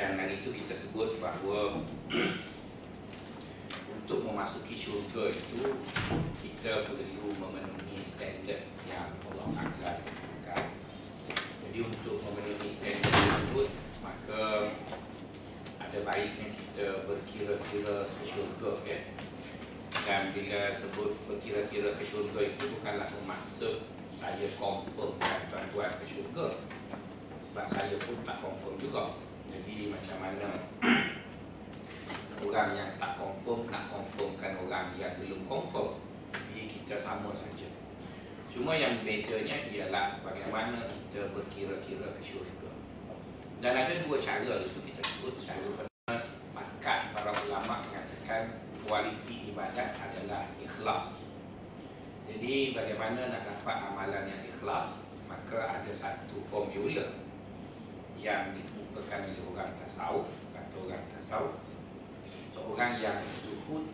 Dan hari itu kita sebut bahawa untuk memasuki syurga itu kita perlu memenuhi standard yang Allah Ta'ala tentukan. Jadi untuk memenuhi standard tersebut maka ada baiknya kita berkira-kira ke syurga ya. Dan bila sebut berkira-kira ke syurga itu bukanlah bermaksud saya confirm tuan-tuan ke syurga. Sebab saya pun tak confirm juga. Jadi macam mana orang yang tak confirm nak confirmkan orang yang belum confirm. Jadi kita sama saja. Cuma yang bezanya ialah bagaimana kita berkira-kira ke syurga. Dan ada dua cara itu kita sebut secara pertama sepakat para ulama mengatakan kualiti ibadat adalah ikhlas. Jadi bagaimana nak dapat amalan yang ikhlas? Maka ada satu formula yang dikemukakan oleh orang tasawuf, kata orang tasawuf. Seorang yang zuhud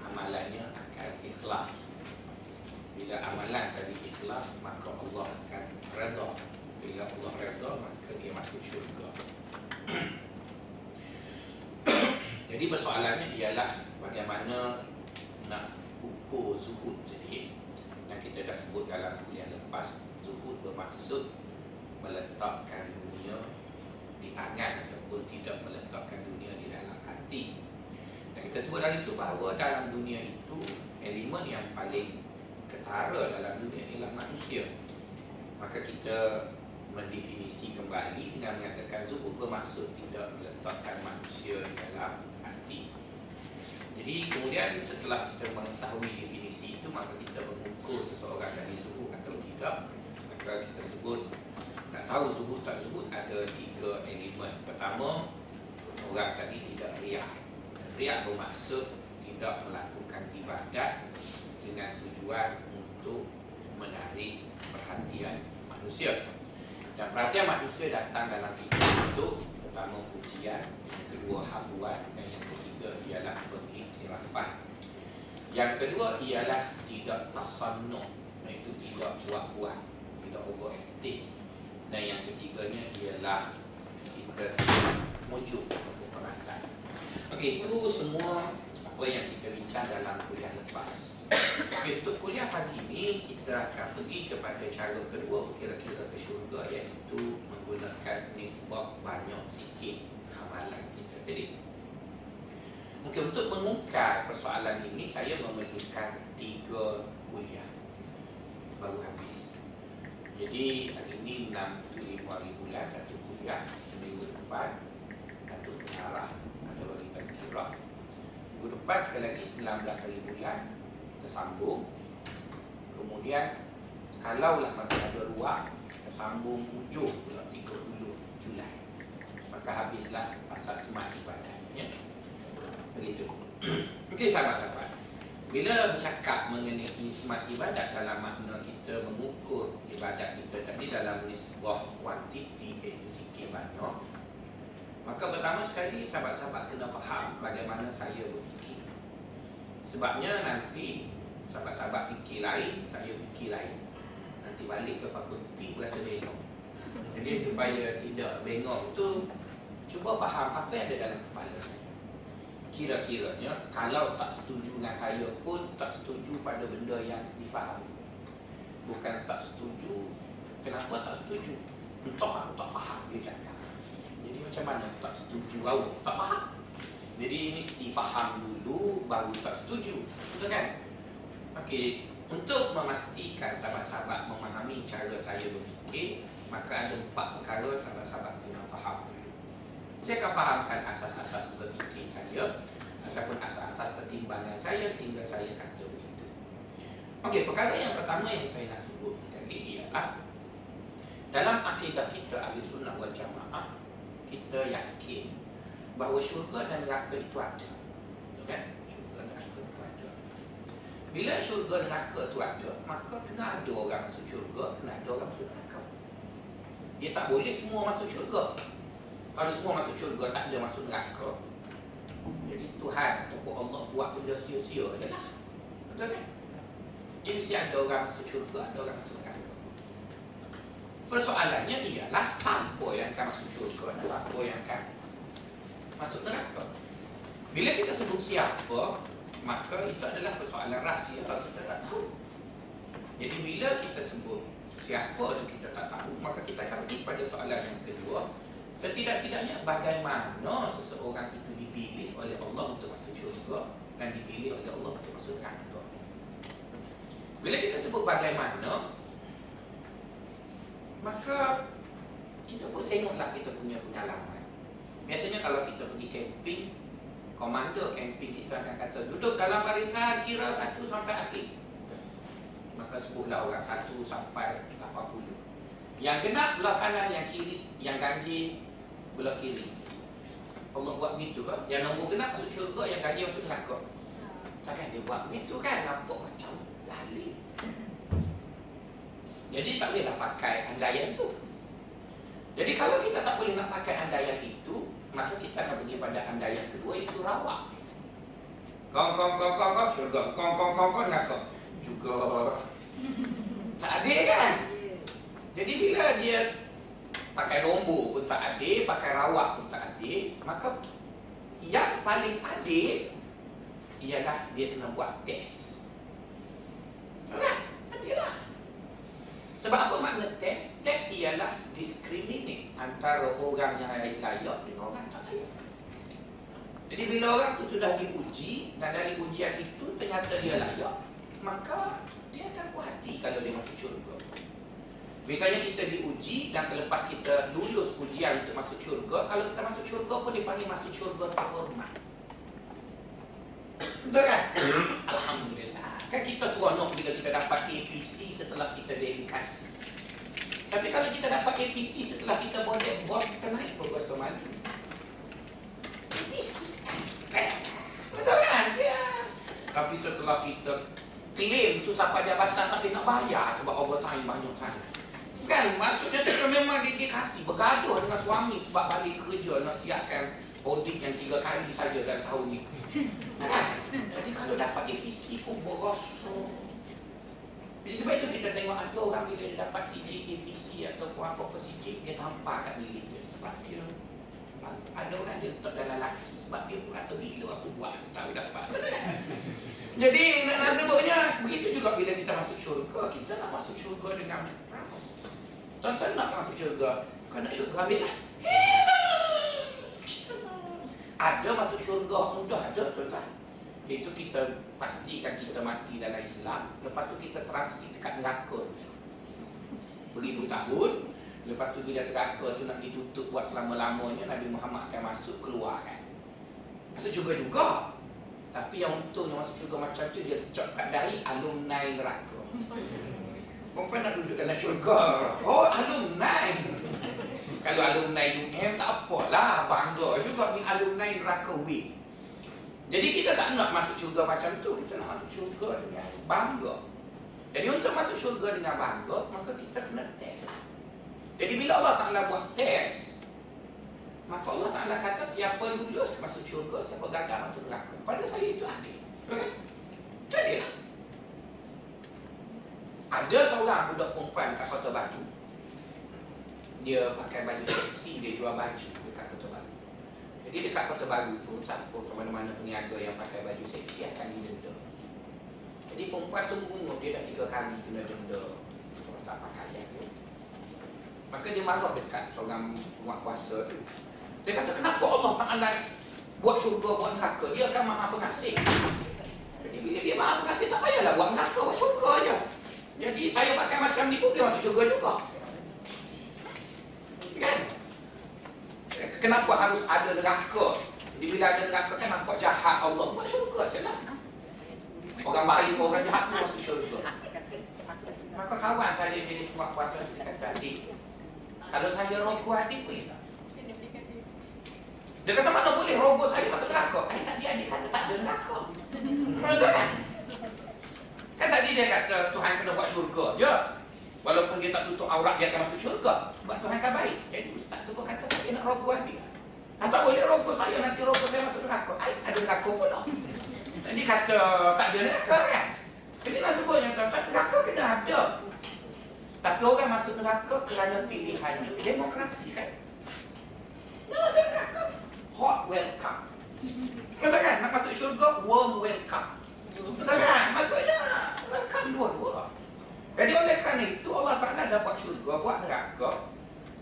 amalannya akan ikhlas. Bila amalan tadi ikhlas, maka Allah akan redha. Bila Allah redha, maka dia masuk syurga. Jadi persoalannya ialah bagaimana nak ukur zuhud jadi yang kita dah sebut dalam kuliah lepas zuhud bermaksud meletakkan dunia di tangan ataupun tidak meletakkan dunia di dalam hati. Dan kita sebut hari itu bahawa dalam dunia itu elemen yang paling ketara dalam dunia ialah manusia. Maka kita mendefinisi kembali dengan mengatakan zuhud bermaksud tidak meletakkan manusia di dalam hati. Jadi kemudian setelah kita mengetahui definisi itu maka kita mengukur seseorang dari zuhud atau tidak. Maka kita sebut nak tahu zuhud tak zuhud ada tiga elemen. Pertama orang tadi tidak riak. Riak bermaksud tidak melakukan ibadat dengan tujuan untuk menarik perhatian manusia. Dan perhatian manusia datang dalam tiga bentuk. Pertama pujian, yang kedua habuan dan yang ketiga ialah pengiktirafan. Yang kedua ialah tidak tasannuh, iaitu tidak buat-buat, tidak overacting. Dan yang ketiganya ialah kita muncul untuk perasaan. Okey, itu semua apa yang kita bincang dalam kuliah lepas. Okay, untuk kuliah pagi ini kita akan pergi kepada cara kedua kira-kira ke syurga iaitu menggunakan nisbah banyak sikit amalan kita tadi. Mungkin untuk mengungkap persoalan ini saya memerlukan tiga kuliah baru habis. Jadi hari ini 6 hari bulan satu kuliah minggu depan satu pengarah ada bagi tazkirah. Minggu depan sekali lagi 19 hari bulan tersambung. Kemudian kalaulah masih ada ruang tersambung hujung pula 30 Julai. Maka habislah pasal smart ibadah. Ya? Begitu. Okey sahabat-sahabat. Bila bercakap mengenai smart ibadat dalam makna kita mengukur ibadat kita tadi dalam sebuah kuantiti iaitu sikit banyak. Maka pertama sekali sahabat-sahabat kena faham bagaimana saya berfikir. Sebabnya nanti sahabat-sahabat fikir lain, saya fikir lain. Nanti balik ke fakulti berasa bengong. Jadi supaya tidak bengong tu cuba faham apa yang ada dalam kepala saya kira-kiranya kalau tak setuju dengan saya pun tak setuju pada benda yang difahami. Bukan tak setuju kenapa tak setuju? Entah tak faham dia cakap. Jadi macam mana tak setuju? Awak tak faham? Jadi mesti faham dulu baru tak setuju. Betul kan? Okey, untuk memastikan sahabat-sahabat memahami cara saya berfikir maka ada empat perkara sahabat-sahabat kena faham saya akan fahamkan asas-asas berfikir saya ataupun asas-asas pertimbangan saya sehingga saya kata begitu. Okey, perkara yang pertama yang saya nak sebut sekali ialah dalam akidah kita ahli sunnah wal jamaah kita yakin bahawa syurga dan neraka itu ada. Kan? Syurga dan neraka itu ada. Bila syurga dan neraka itu ada, maka kena ada orang masuk syurga, kena ada orang masuk neraka. Dia tak boleh semua masuk syurga. Kalau semua masuk syurga tak ada masuk neraka. Jadi Tuhan ataupun Allah buat benda sia-sia je lah. Betul kan? Jadi mesti ada orang masuk syurga, ada orang masuk neraka. Persoalannya ialah siapa yang akan masuk syurga dan siapa yang akan masuk neraka. Bila kita sebut siapa, maka itu adalah persoalan rahsia kita tak tahu. Jadi bila kita sebut siapa tu kita tak tahu, maka kita akan pergi pada soalan yang kedua. Setidak-tidaknya bagaimana seseorang itu dipilih oleh Allah untuk masuk syurga dan dipilih oleh Allah untuk masuk neraka. Bila kita sebut bagaimana, maka kita pun tengoklah kita punya pengalaman. Biasanya kalau kita pergi camping, komando camping kita akan kata duduk dalam barisan kira satu sampai akhir. Maka sebutlah orang satu sampai 80. Yang genap belah kanan, yang kiri, yang ganjil belah kiri. Allah buat begitu kan? Yang nombor genap masuk syurga, yang ganjil masuk neraka. Takkan dia buat begitu kan? Nampak macam lali. Jadi tak bolehlah pakai andaian tu. Jadi kalau kita tak boleh nak pakai andaian itu, maka kita akan pergi pada andaian kedua itu rawak. Kong kong kong kong kong syurga. Kong kong kong kong neraka. Juga. Tak adil kan? Jadi bila dia pakai nombor pun tak adil, pakai rawak pun tak adil, maka yang paling adil ialah dia kena buat test. Kan? Adil lah. Sebab apa makna test? Test ialah discriminate antara orang yang layak dengan orang tak layak. Jadi bila orang tu sudah diuji dan dari ujian itu ternyata dia layak, maka dia akan puas hati kalau dia masuk syurga. Misalnya kita diuji dan selepas kita lulus ujian untuk masuk syurga, kalau kita masuk syurga pun dipanggil masuk syurga terhormat. Betul kan? Alhamdulillah. Kan kita seronok bila kita dapat APC setelah kita dedikasi. Tapi kalau kita dapat APC setelah kita bodek bos, kita naik berkuasa maju. Betul kan? Ya. Tapi setelah kita claim tu sampai jabatan tapi nak bayar sebab overtime banyak sangat. Kan? Maksudnya kita memang dedikasi bergaduh dengan suami sebab balik kerja nak siapkan audit yang tiga kali saja dalam tahun ni. Kan? Jadi kalau dapat APC pun berosok. Jadi sebab itu kita tengok ada orang bila dia dapat CJ APC atau apa-apa CJ dia tampar kat diri dia sebab dia ada orang dia letak dalam laki sebab dia pun kata bila aku buat aku tahu dapat. Jadi nak, nak sebutnya begitu juga bila kita masuk syurga kita nak masuk syurga dengan Tuan-tuan nak masuk syurga? Kau nak syurga ambil lah. Ada masuk syurga mudah ada tuan-tuan. Iaitu kita pastikan kita mati dalam Islam. Lepas tu kita transit dekat neraka. Beribu tahun. Lepas tu bila neraka tu nak ditutup buat selama-lamanya Nabi Muhammad akan masuk keluar kan? Masuk syurga juga. Tapi yang untungnya masuk syurga macam tu Dia cakap dari alumni neraka Perempuan nak duduk dalam syurga. Oh, alumni. Kalau alumni UM tak apalah. Bangga juga ni alumni neraka wing. Jadi kita tak nak masuk syurga macam tu. Kita nak masuk syurga dengan bangga. Jadi untuk masuk syurga dengan bangga, maka kita kena test lah. Jadi bila Allah Ta'ala buat test, maka Allah Ta'ala kata siapa lulus masuk syurga, siapa gagal masuk neraka. Pada saya itu adil. Okay? Jadi lah. Seorang budak perempuan dekat Kota Batu. Dia pakai baju seksi, dia jual baju dekat Kota Batu. Jadi dekat Kota Baru tu, siapa sama mana peniaga yang pakai baju seksi akan didenda. Jadi perempuan tu mengungut dia dah tiga kali kena denda semasa pakaian dia. Maka dia marah dekat seorang penguat kuasa tu. Dia kata, kenapa Allah Ta'ala buat syurga, buat neraka? Dia akan maha pengasih. Jadi bila dia maha pengasih, tak payahlah buat neraka, buat syurga je. Jadi saya pakai macam ni pun dia masuk syurga juga. Kan? Kenapa harus ada neraka? Bila ada neraka kan nampak jahat Allah. Buat syurga je lah. Orang baik, orang jahat semua masuk syurga. Maka kawan saya jadi semua puasa dia kata, adik. Kalau saya rogo adik boleh tak? Dia kata mana boleh rogo saya masuk neraka? Kan tadi adik kata tak ada neraka. Betul kan? Kan tadi dia kata Tuhan kena buat syurga je. Walaupun dia tak tutup aurat dia akan masuk syurga. Sebab Tuhan kan baik. Jadi ustaz tu pun kata saya nak rogo adik. Ah, tak boleh rogo saya nanti rogo saya masuk neraka. Ay, ada neraka pula. Jadi kata tak ada neraka kan? Jadi lah sebutnya tuan-tuan, neraka kena ada. Tapi orang masuk neraka kerana pilihannya. Demokrasi kan? Dia masuk neraka. hot welcome. Betul kan? Nak masuk syurga, warm welcome. Betul kan? Maksudnya, welcome dua-dua. Jadi oleh kerana itu, Allah Ta'ala dah buat syurga, buat neraka.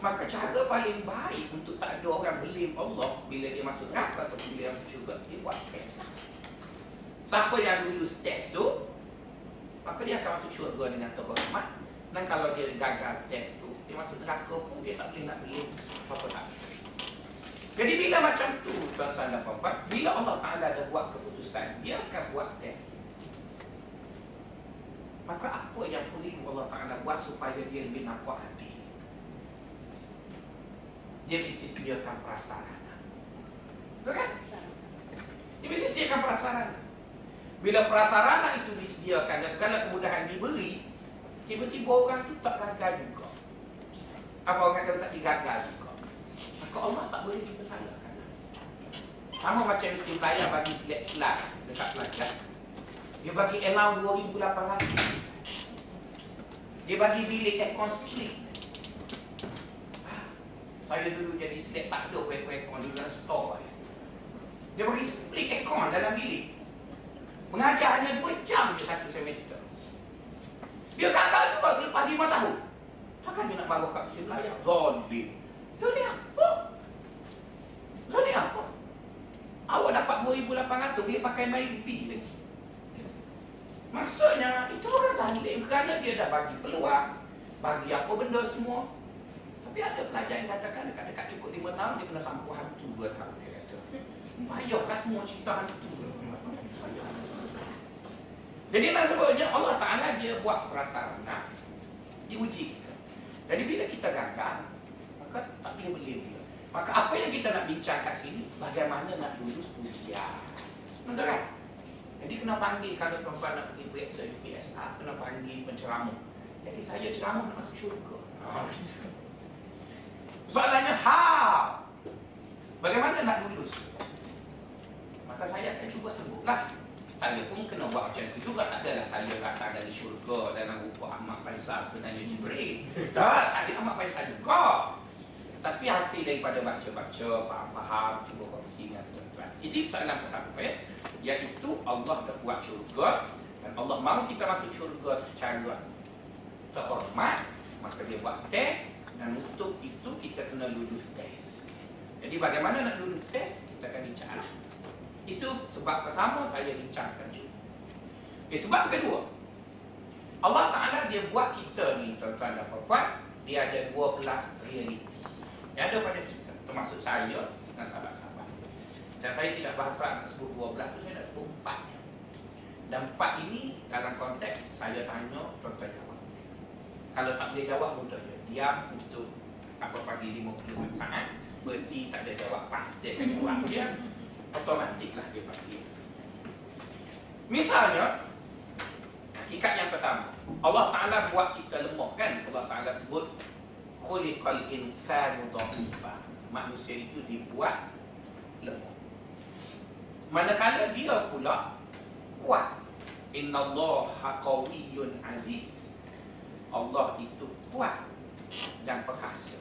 Maka cara paling baik untuk tak ada orang belim Allah bila dia masuk neraka atau bila dia masuk syurga, dia buat test. Siapa yang lulus test tu, maka dia akan masuk syurga dengan terhormat. Dan kalau dia gagal test tu, dia masuk neraka pun dia tak boleh nak belim apa-apa tak. Jadi bila macam tu, tuan-tuan dan puan bila Allah Ta'ala dah buat keputusan, dia akan buat test. Maka apa yang perlu Allah Ta'ala buat supaya dia lebih nampak hati? Dia mesti sediakan prasarana. Betul kan? Dia mesti sediakan prasarana. Bila prasarana itu disediakan dan segala kemudahan diberi, tiba-tiba orang tu tak gagal juga. Apa orang kata tak digagal juga. Maka Allah tak boleh dipersalahkan. Sama macam mesti Melayu bagi slide-slide dekat pelajar. Dia bagi allowance 2,800. Dia bagi bilik aircon split. Saya dulu jadi slide tak ada aircon dulu dalam store. Dia bagi split aircon dalam bilik. Mengajar hanya 2 jam je satu semester. Dia gagal juga selepas 5 tahun. Takkan dia nak bawa kat mesin layak? Zolim. So dia apa? So dia apa? Awak dapat 2,800 dia pakai main pi lagi. Maksudnya itu orang zalim kerana dia dah bagi peluang, bagi apa benda semua. Tapi ada pelajar yang katakan dekat-dekat cukup 5 tahun dia kena sampul hantu 2 tahun dia kata. Payahlah semua cerita hantu. Jadi nak sebutnya Allah Ta'ala dia buat prasarana diuji kita. Jadi bila kita gagal, maka tak boleh beli dia. Maka apa yang kita nak bincang kat sini, bagaimana nak lulus ujian. Betul kan? Jadi kena panggil kalau tuan-tuan nak pergi periksa UPSR, kena panggil penceramah. Jadi saya ceramah nak masuk syurga. Soalannya, how? Bagaimana nak lulus? Maka saya akan cuba sebutlah. Saya pun kena buat macam itu juga. Tak adalah saya datang dari syurga dalam rupa Ahmad Faisal sebenarnya Jibril. Tak, saya Ahmad Faisal juga. Tapi hasil daripada baca-baca, faham-faham, cuba kongsi dengan tuan-tuan. Jadi soalan pertama ya, iaitu Allah dah buat syurga dan Allah mahu kita masuk syurga secara terhormat, maka dia buat test dan untuk itu kita kena lulus test. Jadi bagaimana nak lulus test? Kita akan bincang lah. Itu sebab pertama saya bincangkan juga. Okay, sebab kedua, Allah Ta'ala dia buat kita ni tuan-tuan dan puan dia ada 12 realiti yang ada pada kita, termasuk saya dan sahabat-sahabat. Dan saya tidak bahasa nak sebut 12 tu, saya nak sebut 4 Dan 4 ini dalam konteks saya tanya, tuan-tuan jawab. Kalau tak boleh jawab, mudah je. Diam untuk apa pagi 50 saat, berhenti tak ada jawab akan jawab dia otomatiklah dia bagi. Misalnya, hakikat yang pertama, Allah Ta'ala buat kita lemah kan? Allah Ta'ala sebut, Khuliqal insanu dha'ifa. Manusia itu dibuat lemah. Manakala dia pula kuat. Inna Allah qawiyyun aziz. Allah itu kuat dan perkasa.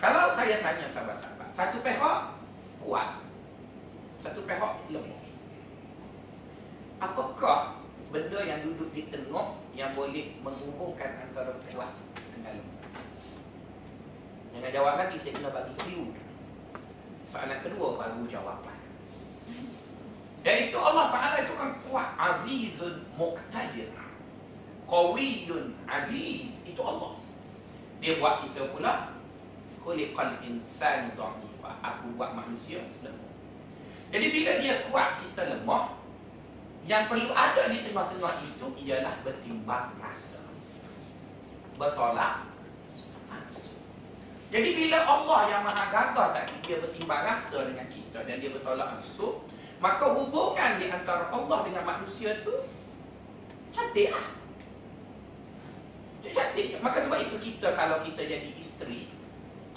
Kalau saya tanya sahabat-sahabat, satu pihak kuat. Satu pihak lemah. Apakah benda yang duduk di tengah yang boleh menghubungkan antara kuat dengan lemah? Jangan jawab lagi, saya kena bagi clue. Soalan kedua baru jawapan. Iaitu Allah Ta'ala itu kan kuat. Azizun muqtadir. Qawiyun aziz. Itu Allah. Dia buat kita pula. Khuliqal insan dha'i kuat. Aku buat manusia lemah. Jadi bila dia kuat, kita lemah. Yang perlu ada di tengah-tengah itu ialah bertimbang rasa. Bertolak rasa. Jadi bila Allah yang maha gagah tadi, dia bertimbang rasa dengan kita dan dia bertolak rasa, maka hubungan di antara Allah dengan manusia itu cantik lah. Cantik. Maka sebab itu kita kalau kita jadi isteri,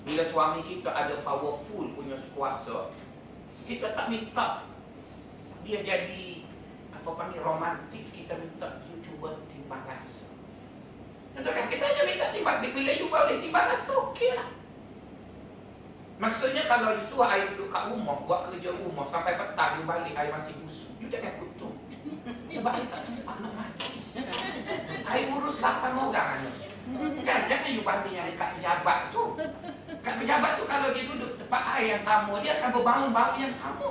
bila suami kita ada powerful punya kuasa, kita tak minta dia jadi apa panggil romantis, kita minta dia cuba timbang rasa. Betul kan? Kita hanya minta timbang. Bila you boleh timbang rasa, okey lah. Maksudnya kalau itu air duduk kat rumah, buat kerja rumah sampai petang, you balik air masih busuk. You jangan kutuk. Sebab you tak sempat nak mandi. Air urus 8 orang aja. Kan, jangan you banding yang dekat pejabat tu. Kat pejabat tu kalau dia duduk tempat air yang sama, dia akan berbau-bau yang sama.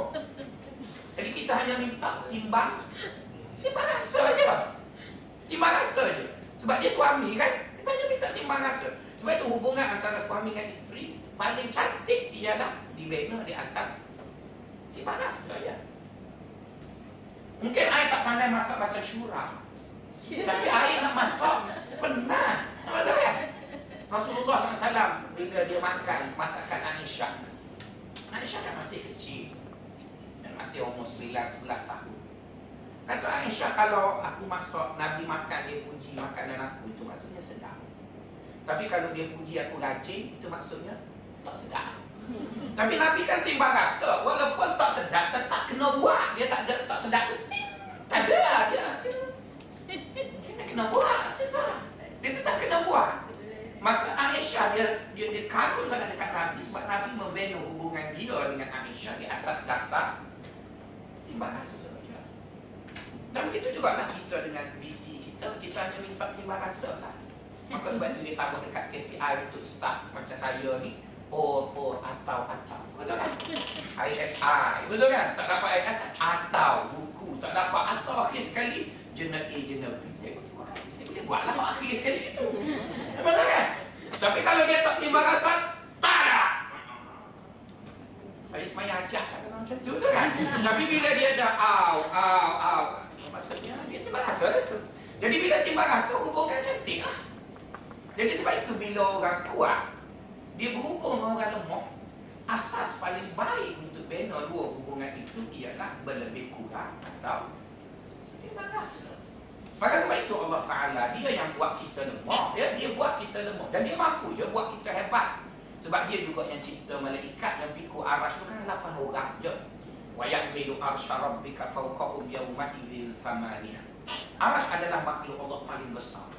Jadi kita hanya minta timbang. Timbang rasa je. Timbang rasa je. Sebab dia suami kan, kita hanya minta timbang rasa. Sebab itu hubungan antara suami dan isteri paling cantik ialah dibina di atas timbang rasa je. Mungkin saya tak pandai masak baca syurah. Tapi air nak masak Pernah Ada kan Rasulullah SAW Bila dia makan Masakan Aisyah. Aisyah kan masih kecil. Dan masih umur 9-11 tahun Kata Aisyah kalau aku masak Nabi makan dia puji makanan aku Itu maksudnya sedap. Tapi kalau dia puji aku rajin Itu maksudnya tak sedap. Tapi Nabi kan timbang rasa Walaupun tak sedap Tetap kena buat. Dia tak ada tak sedap. Tak ada dia kena buat dia tetap kena buat. Maka Aisyah dia dia, dia kagum sangat dekat Nabi sebab Nabi membina hubungan dia dengan Aisyah di atas dasar. Timbang rasa. Dan begitu juga lah kita dengan visi kita. Kita hanya minta timbang rasa lah maka sebab itu dia tahu dekat KPI untuk start macam saya ni or or atau atau. Betul kan? ISI betul kan? Tak dapat ISI atau. Buku. Tak dapat atau akhir sekali jenis A jenis B. Buatlah mak akhir sekali itu. Betul kan? Tapi kalau dia tak timbang asal, tak. Saya semayang ajak macam tu kan? Tapi bila dia dah aw, aw, aw, maksudnya dia timbang asal itu. Jadi bila timbang asal, hubungan cantik lah. Jadi sebab itu bila orang kuat, dia berhubung dengan orang lemah, asas paling baik untuk bina dua hubungan itu ialah berlebih kurang atau timbang asal. Maka sebab itu Allah Ta'ala dia yang buat kita lemah. Ya? Dia buat kita lemah. Dan dia mampu je buat kita hebat. Sebab dia juga yang cipta malaikat yang pikul arash tu kan 8 orang je. Milu arsha rabbika fawqa'um yawma'idhil thamaniya. Arash adalah makhluk Allah paling besar.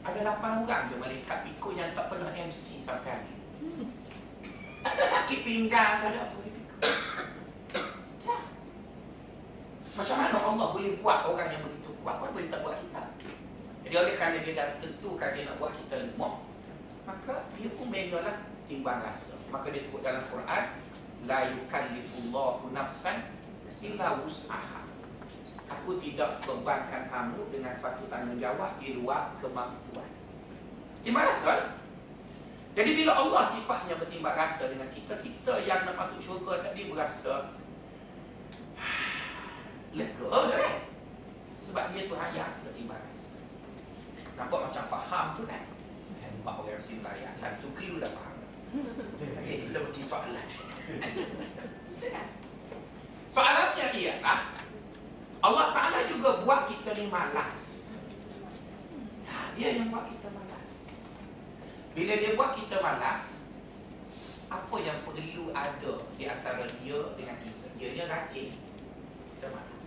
Ada 8 orang je malaikat pikul yang tak pernah MC sampai hari. Tak ada sakit pinggang, tak ada apa. Macam mana Allah boleh buat orang yang begitu kuat Apa boleh tak buat kita Jadi oleh kerana dia dah tentukan dia nak buat kita lemah Maka dia pun menalah timbang rasa Maka dia sebut dalam Quran La yukallifullahu nafsan Illa wus'aha. Aku tidak bebankan kamu dengan satu tanggungjawab di luar kemampuan. Timbang rasa Jadi bila Allah sifatnya bertimbang rasa dengan kita Kita yang nak masuk syurga tadi berasa lega kan? Sebab dia tu hayat ketimbang Nampak macam faham tu kan? Nampak orang Rasim layak Satu keliru dah faham. Okay, kita pergi soalan Soalannya ialah Allah Ta'ala juga buat kita ni malas. Nah, Dia yang buat kita malas. Bila dia buat kita malas Apa yang perlu ada Di antara dia dengan kita? Dia ni rajin. Kita malas.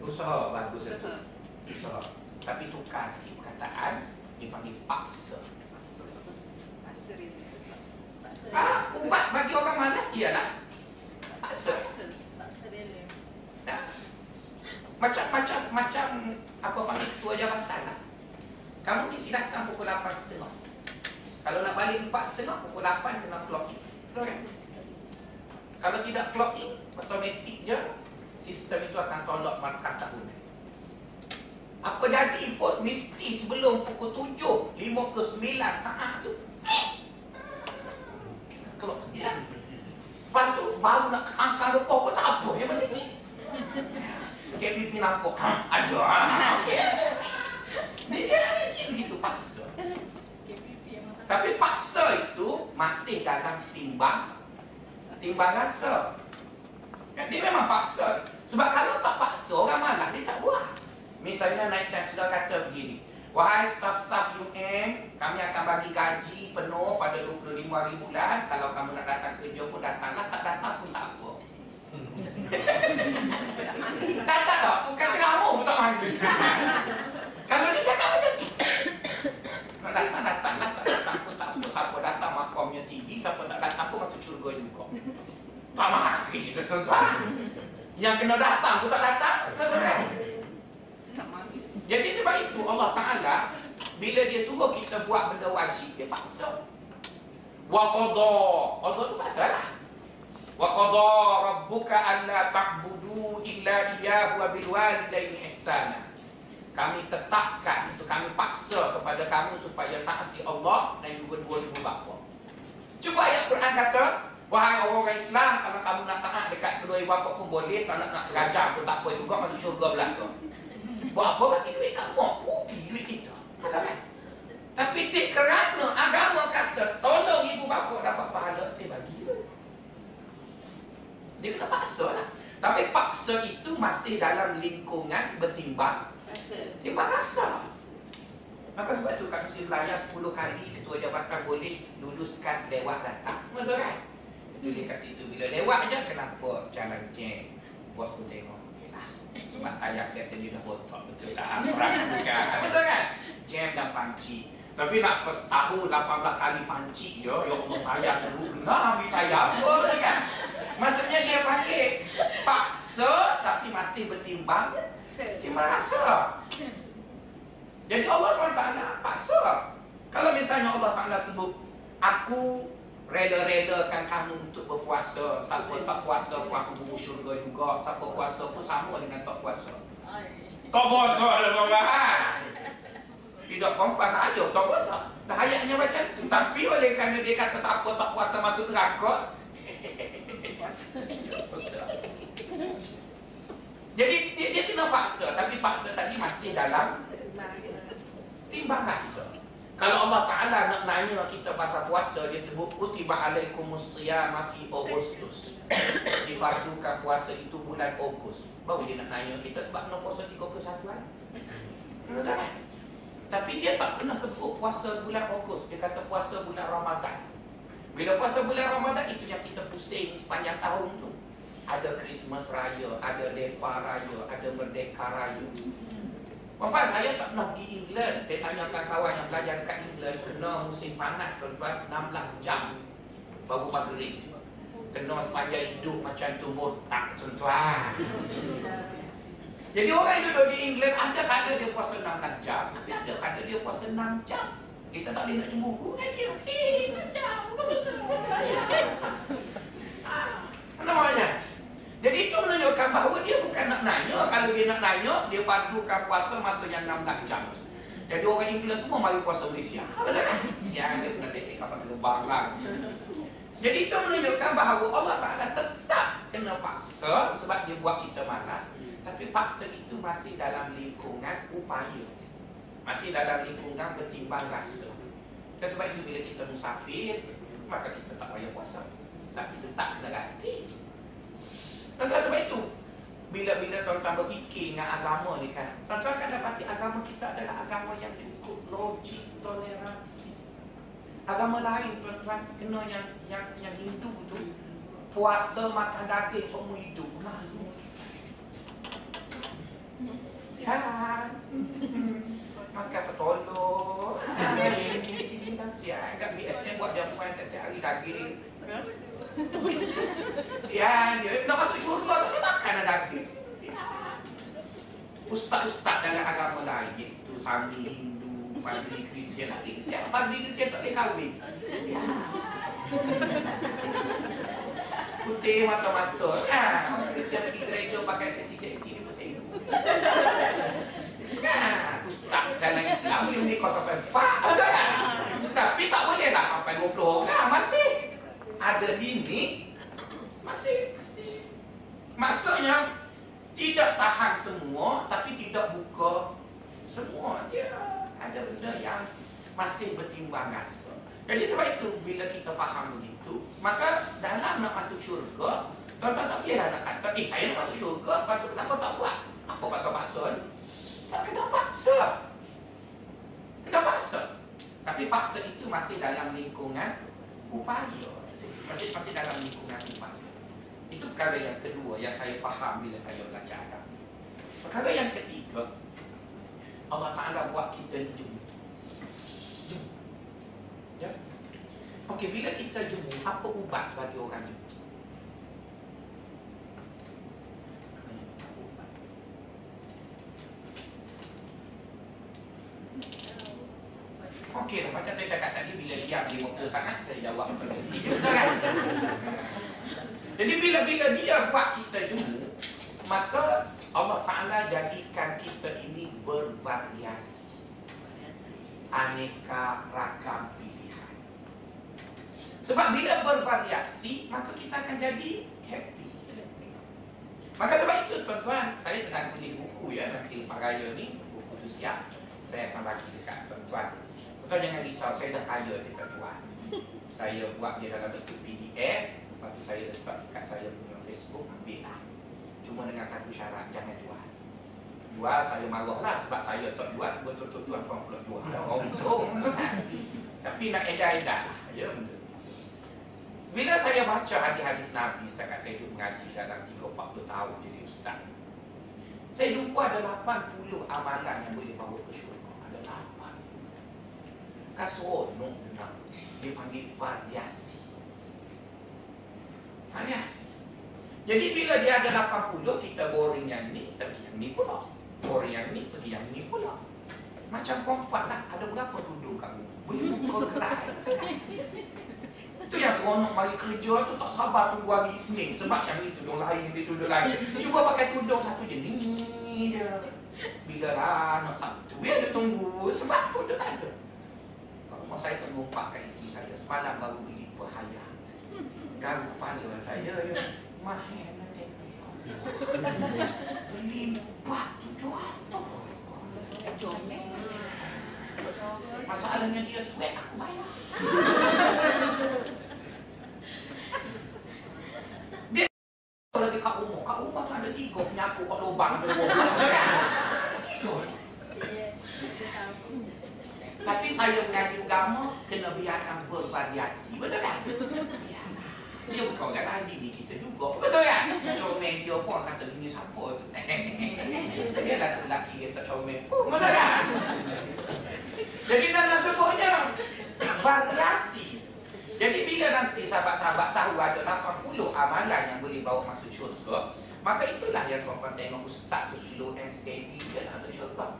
Usaha bagus itu. Usaha. Tapi tukar sikit perkataan dipanggil paksa. Ah, ubat bagi orang malas ialah paksa. Macam-macam macam apa panggil ketua jabatan lah. Kamu datang pukul 8.30. Kalau nak balik 4.30 pukul 8 kena clock in. Betul kan? Kalau tidak clock in, otomatik je sistem itu akan tolak markah tahun. Apa jadi pun mesti sebelum pukul 7, 59 saat tu. Kalau ya. Lepas tu baru nak angkat rokok pun tak apa. Ya macam ni. KPP nampak. Ha, ada. Ha, okay. Dia ada begitu paksa. Tapi paksa itu masih dalam timbang timbang rasa. Dia memang paksa. Sebab kalau tak paksa, orang malas dia tak buat. Misalnya naik chancellor kata begini. Wahai staff-staff UN Kami akan bagi gaji penuh pada 25 hari bulan Kalau kamu nak datang kerja pun datanglah. Tak datang pun tak apa. Tak tak tak. Bukan tengah umur pun tak mahu Kalau dia cakap macam tu. Nak datang datanglah Tak datang pun tak apa. Siapa datang makamnya tinggi. Siapa tak datang pun masuk curga juga. Tak mahu Yang kena datang pun tak datang Tak datang. Jadi sebab itu Allah Ta'ala bila dia suruh kita buat benda wajib, dia paksa. Wa qadha. Qadha tu paksa lah. Wa qadha rabbuka alla ta'budu illa iyyahu wa bil walidayni ihsana. Kami tetapkan itu kami paksa kepada kamu supaya taati Allah dan juga dua ibu bapa. Cuba ayat Quran kata, wahai orang-orang Islam, kalau kamu nak taat dekat kedua ibu bapa pun boleh, kalau nak belajar pun tak apa juga masuk syurga belakang. Buat apa bagi duit kamu? Rugi duit kita. Kan? Tapi tidak kerana agama kata tolong ibu bapa dapat pahala, dia bagi juga. Dia kena paksa lah. Tapi paksa itu masih dalam lingkungan bertimbang. Timbang rasa. Maka sebab itu kat Muslim Melayu 10 kali ketua jabatan boleh luluskan lewat datang. Betul kan? Itu dia kat situ. Bila lewat je, kenapa jalan jam? Bos pun tengok. Sebab ayah kata dia dah botok betul lah. Orang bukan. Betul kan? Jam dan panci. Tapi nak kau tahu 18 kali panci je. Ya Allah saya dulu. Nah, ambil saya apa kan? Maksudnya dia panggil paksa tapi masih bertimbang. Dia merasa. Jadi Allah SWT paksa. Kalau misalnya Allah Taala sebut, aku rela-relakan kamu untuk berpuasa. Siapa tak puasa pun aku bubu syurga juga. Siapa puasa pun sama dengan tak puasa. Tak puasa lah bapak. Tidak kompas saja, tak puasa. Dah ayatnya macam tu. Tapi oleh kerana dia kata siapa tak puasa masuk neraka. Jadi dia, dia kena paksa. Tapi paksa tadi masih dalam timbang rasa. Kalau Allah Ta'ala nak nanya kita pasal puasa, dia sebut kutiba alaikumus siyama fi Agustus. Difardukan puasa itu bulan Ogos. Baru dia nak nanya kita sebab nak puasa 31 hari. Betul kan? Tapi dia tak pernah sebut puasa bulan Ogos. Dia kata puasa bulan Ramadan. Bila puasa bulan Ramadan, itu yang kita pusing sepanjang tahun tu. Ada Christmas Raya, ada Depa Raya, ada Merdeka Raya. Bapak saya tak pernah pergi England. Saya tanyakan kawan yang belajar dekat England. Kena musim panas tuan-tuan 16 jam. Baru maghrib. Kena sepanjang hidup macam tu botak tuan-tuan. Jadi orang yang duduk di England ada kata dia puasa 16 jam. Tapi ada kata dia puasa 6 jam. Kita tak boleh nak cemburu dengan dia. Eh, 6 jam. Kenapa banyak? Jadi itu menunjukkan bahawa dia bukan nak nanya. Kalau dia nak nanya, dia padukan puasa masa yang 16 jam. Jadi orang Inggeris semua mari puasa Malaysia. Betul kan? Yang dia pernah detik kapal terbang lah. Jadi itu menunjukkan bahawa Allah Ta'ala tetap kena paksa sebab dia buat kita malas. Tapi paksa itu masih dalam lingkungan upaya. Masih dalam lingkungan bertimbang rasa. Dan sebab itu bila kita musafir, maka kita tak payah puasa. Tapi tetap kena ganti. Tuan-tuan sebab itu? Bila-bila tuan-tuan berfikir dengan agama ni kan Tuan-tuan akan dapati agama kita adalah agama yang cukup logik toleransi. Agama lain tuan-tuan kena yang yang yang Hindu tu Puasa makan daging semua hidup. Malu. Ya Makan petolok. Ya, kat BSM buat jamuan tak cari daging Sian dia nak masuk syurga dia makan ada daging. Ustaz-ustaz dalam agama lain iaitu Sami Hindu, Padri Kristian lagi. Siapa Padri Kristian tak boleh kahwin? Putih mata-mata. Ah, Kristian pergi gereja pakai seksi-seksi dia putih. Kan, ustaz dalam Islam boleh nikah sampai 4 Tapi tak boleh lah sampai 20 orang masih ada limit masih masih. Maksudnya tidak tahan semua tapi tidak buka semua dia. Ada benda yang masih bertimbang rasa. Jadi sebab itu bila kita faham begitu maka dalam nak masuk syurga tuan-tuan tak boleh nak kata eh saya nak masuk syurga tu kenapa tak buat? Apa paksa-paksa tak kena paksa. Kena paksa. Tapi paksa itu masih dalam lingkungan upaya masih masih dalam lingkungan iman. Itu perkara yang kedua yang saya faham bila saya belajar agama. Perkara yang ketiga, Allah Taala buat kita ni. Jum. Ya. Okey, bila kita jemu, apa ubat bagi orang jemu? Okey lah, macam saya cakap tadi Bila dia dia muka sangat Saya jawab macam kan? Jadi bila-bila dia buat kita jemu Maka Allah Ta'ala jadikan kita ini bervariasi. Aneka ragam pilihan. Sebab bila bervariasi Maka kita akan jadi happy. Maka sebab itu tuan-tuan Saya sedang beli buku ya Nanti Lepas Raya ni Buku tu siap. Saya akan bagi dekat tuan-tuan kau jangan risau, saya dah kaya tak jual. Saya buat dia dalam bentuk PDF Lepas tu saya letak dekat saya punya Facebook Ambil lah. Cuma dengan satu syarat, jangan jual. Jual saya marah lah Sebab saya tak jual, betul-betul tuan Kau pula jual. Orang untung. Tapi nak edah-edah lah ya, Bila saya baca hadis-hadis Nabi Setakat saya duduk mengaji dalam 3-4 tahun jadi ustaz Saya jumpa ada 80 amalan yang boleh bawa ke syurga. Ada 80 seronok tentang dia panggil variasi. Variasi. Jadi bila dia ada 80 kita goreng yang ni, kita pergi yang ni pula. Goreng yang ni pergi yang ni pula. Macam kompak lah, ada berapa duduk kamu? boleh muka kerai. Itu yang seronok bagi kerja tu tak sabar tunggu hari Isnin. Sebab yang ni tudung lain, ni tudung lain. Cuba pakai tudung satu je. Ni, ni, ni, ni. Bila lah nak satu, dia ada tunggu. Sebab tu dia tak ada saya tak melumpakkan isteri saya. Semalam baru beli perhaya Garu kepala saya ya. Mahir nanti Beli empat tujuh Masalahnya dia suek aku bayar. Dia kalau di kat rumah Kat rumah ada tiga penyaku kat lubang lubang tapi saya mengaji agama kena biarkan bervariasi. Betul tak? Dia bukan orang lain ni kita juga. Betul tak? Comel dia pun kata bini siapa tu. Dia lah lelaki yang tak comel. Betul tak? Jadi dalam sebutnya variasi. Jadi bila nanti sahabat-sahabat tahu ada 80 amalan yang boleh bawa masuk syurga, maka itulah yang tuan-tuan tengok ustaz tu slow and steady dia nak masuk syurga.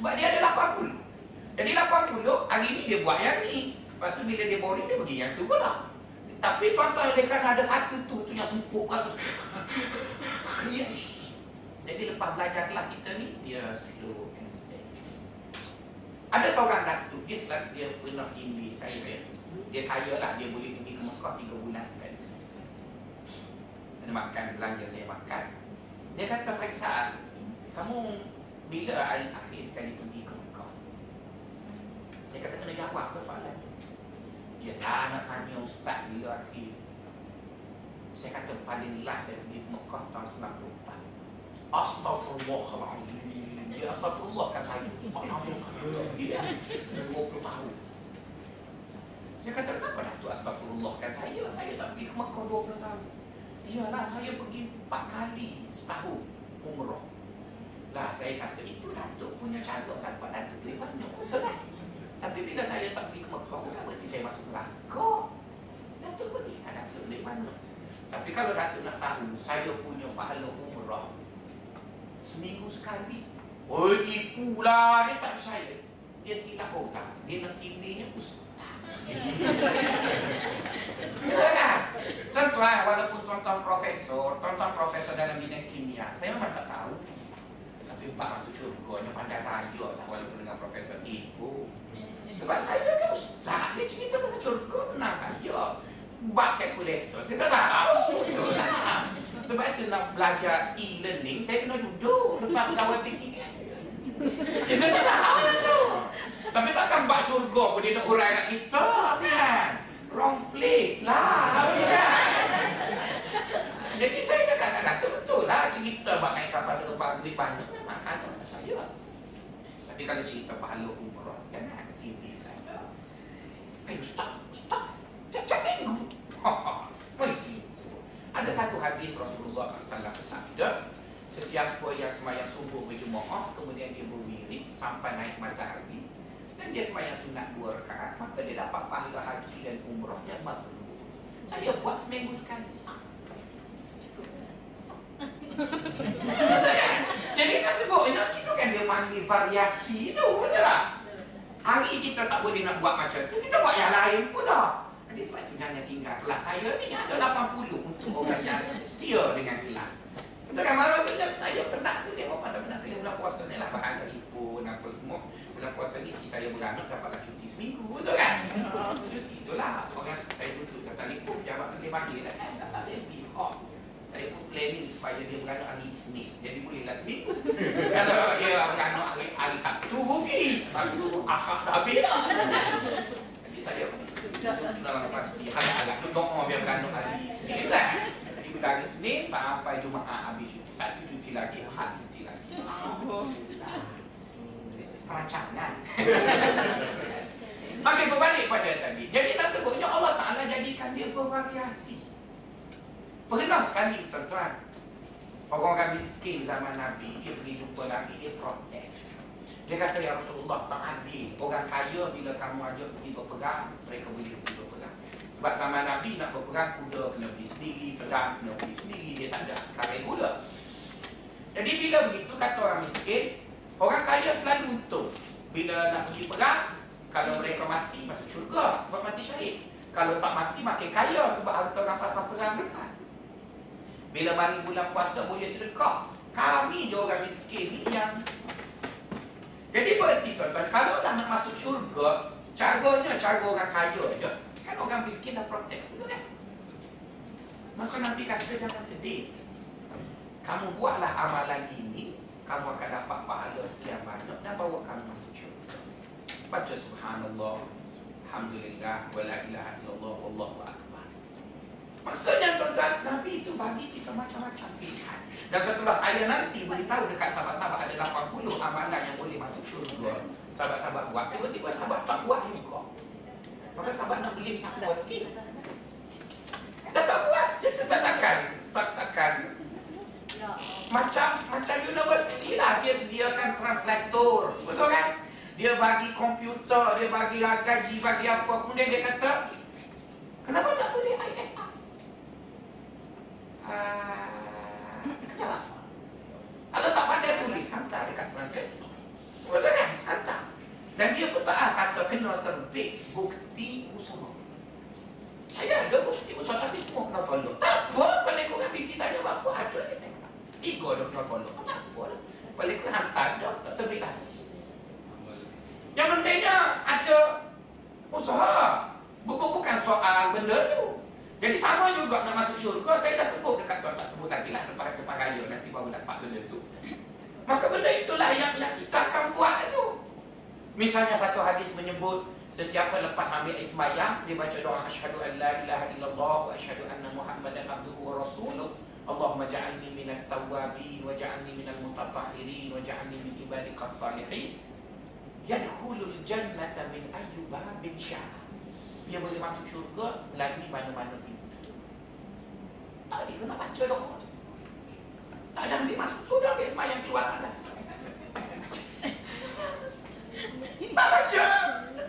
Sebab dia ada 80. Jadi 80 hari ni dia buat yang ni. Lepas tu bila dia boring dia pergi yang tu pula. Tapi tuan-tuan dia kan ada satu tu tu yang sempuk kan. Jadi lepas belajar kelas kita ni dia slow and steady. Ada seorang datuk dia selalu dia pernah sini saya dia. Dia kaya lah dia boleh pergi ke Mekah 3 bulan sekali. Ada makan belanja saya makan. Dia kata periksa kamu bila akhir sekali pergi saya kata kena jawab ke soalan tu. Dia tak nak tanya ustaz bila akhir. Saya kata paling last saya pergi Mekah tahun 94. Astaghfirullahaladzim. Ya astagfirullah kan saya. Ya. 20 tahun. Saya kata kenapa dah tu astagfirullah kan saya. Saya tak pergi ke Mekah 20 tahun. Iyalah saya pergi 4 kali setahun umrah. Lah saya kata itu Datuk punya cara kan sebab Datuk boleh banyak. Betul? Tapi bila saya tak pergi ke Mekah Bukan berarti saya masuk neraka. Datuk pergi Datuk pergi mana. Tapi kalau Datuk nak tahu Saya punya pahala umrah Seminggu sekali. Oh tipu lah Dia tak percaya Dia silap orang. Dia nak sininya ustaz. Tuan-tuan Walaupun tuan-tuan profesor Tuan-tuan profesor dalam bidang kimia Saya memang tak tahu Tapi Pak masuk syurga Pandai saja lah Walaupun dengan profesor Ibu sebab saya kan ustaz Dia cerita pasal syurga Benar saja Buat kalkulator Saya tak tahu Sebab itu nak belajar e-learning Saya kena duduk Lepas pegawai PKN Kita tak tahu Tapi takkan buat syurga pun Dia nak urai kat kita kan Wrong place lah kan? Jadi saya cakap kata betul lah cerita buat naik kapal terbang lebih banyak memang ada saya. Tapi kalau cerita pahala umrah jangan sini saja. Eh, stop, stop. Tiap-tiap minggu. Mesti. Ada satu hadis Rasulullah SAW bersabda, sesiapa yang semayang subuh berjemaah, kemudian dia berwirid sampai naik matahari, dan dia sembahyang sunat dua rakaat, maka dia dapat pahala haji dan umrah yang. Saya buat seminggu sekali. Jadi kan sebutnya kita kan dia panggil variasi tu, betul tak? Hari kita tak boleh nak buat macam tu, kita buat yang lain pula. Jadi sebab itu jangan tinggal kelas saya ni ada 80 untuk orang yang setia dengan kelas. Betul kan? Maksudnya saya pernah tu dia apa tak pernah kena bulan puasa ni lah bahan telefon apa semua. Bulan puasa ni si saya beranak dapatlah cuti seminggu, betul kan? Cuti itulah. Orang saya tutup kat telefon, jawab tu dia panggil lah. Eh, tak ada pihak saya pun planning supaya dia beranak hari Isnin. Jadi boleh lah seminggu. Kalau dia beranak hari, hari Sabtu, rugi. Sabtu, akak dah habis dah. Jadi saya pun dalam pasti agak-agak tu doa biar beranak hari Isnin kan. Jadi bila hari Isnin sampai Jumaat habis cuti. Satu cuti lagi, Ahad cuti lagi. Perancangan. Okey, berbalik pada tadi. Jadi nak sebutnya Allah Ta'ala jadikan dia bervariasi. Pernah sekali tuan-tuan. Orang-orang miskin zaman Nabi Dia pergi jumpa Nabi, dia protes. Dia kata, Ya Rasulullah, tak adil. Orang kaya bila kamu ajak pergi berperang Mereka boleh pergi berperang. Sebab zaman Nabi nak berperang Kuda kena beli sendiri, pedang kena beli sendiri Dia tak ada sekarang kuda Jadi bila begitu, kata orang miskin Orang kaya selalu untung Bila nak pergi perang Kalau mereka mati, masuk syurga Sebab mati syahid. Kalau tak mati, makin kaya Sebab harta rampasan perang besar bila mari bulan puasa boleh sedekah. Kami je orang miskin ni yang jadi berarti tuan-tuan, kalau dah nak masuk syurga, caranya cara orang kaya je. Kan orang miskin dah protes, betul kan? Maka Nabi kata jangan sedih. Kamu buatlah amalan ini, kamu akan dapat pahala sekian banyak dan bawa kamu masuk syurga. Baca subhanallah, alhamdulillah, wa la ilaha illallah, wallahu akbar. Maksudnya tuan-tuan, Nabi itu bagi kita macam-macam pilihan. Dan setelah saya nanti beritahu dekat sahabat-sahabat ada 80 amalan yang boleh masuk syurga. Sahabat-sahabat buat, tiba-tiba sahabat tak buat juga. Maka sahabat nak beli siapa lagi? Dia tak buat, dia tetap takkan. Tak takkan. Macam macam universiti lah, dia sediakan translator. Betul kan? Dia bagi komputer, dia bagi gaji, bagi apa. Kemudian dia kata, kenapa tak boleh Ah, Kalau tak pandai tulis, hantar dekat translator. Betul kan? Hantar. Dan dia pun tak kata kena terbit bukti usaha. Saya ada bukti usaha tapi semua kena tolong. Tak apa, paling kurang bukti tanya apa ada dia tengok. Tiga dah kena tolong. Tak apa lah. Paling kurang hantar dah, tak terbit lah. Yang pentingnya ada usaha. Bukan bukan soal benda tu. Jadi sama juga nak masuk syurga, saya dah sebut dekat tuan-tuan sebut tadi lah lepas depan raya nanti baru dapat benda tu. Maka benda itulah yang, yang kita akan buat tu. Misalnya satu hadis menyebut sesiapa lepas ambil ismayah dia baca doa asyhadu an la ilaha illallah wa asyhadu anna muhammadan abduhu wa rasuluh. Allahumma ja'alni minat tawwabin wa ja'alni minal mutatahhirin wa ja'alni min ibadikas salihin. Yadkhulul jannata min ayyuba bin sya'a dia boleh masuk syurga melalui mana-mana pintu. Tak ada kena baca doa. Tak ada ambil masuk sudah ambil semayang keluar sana. Tak baca.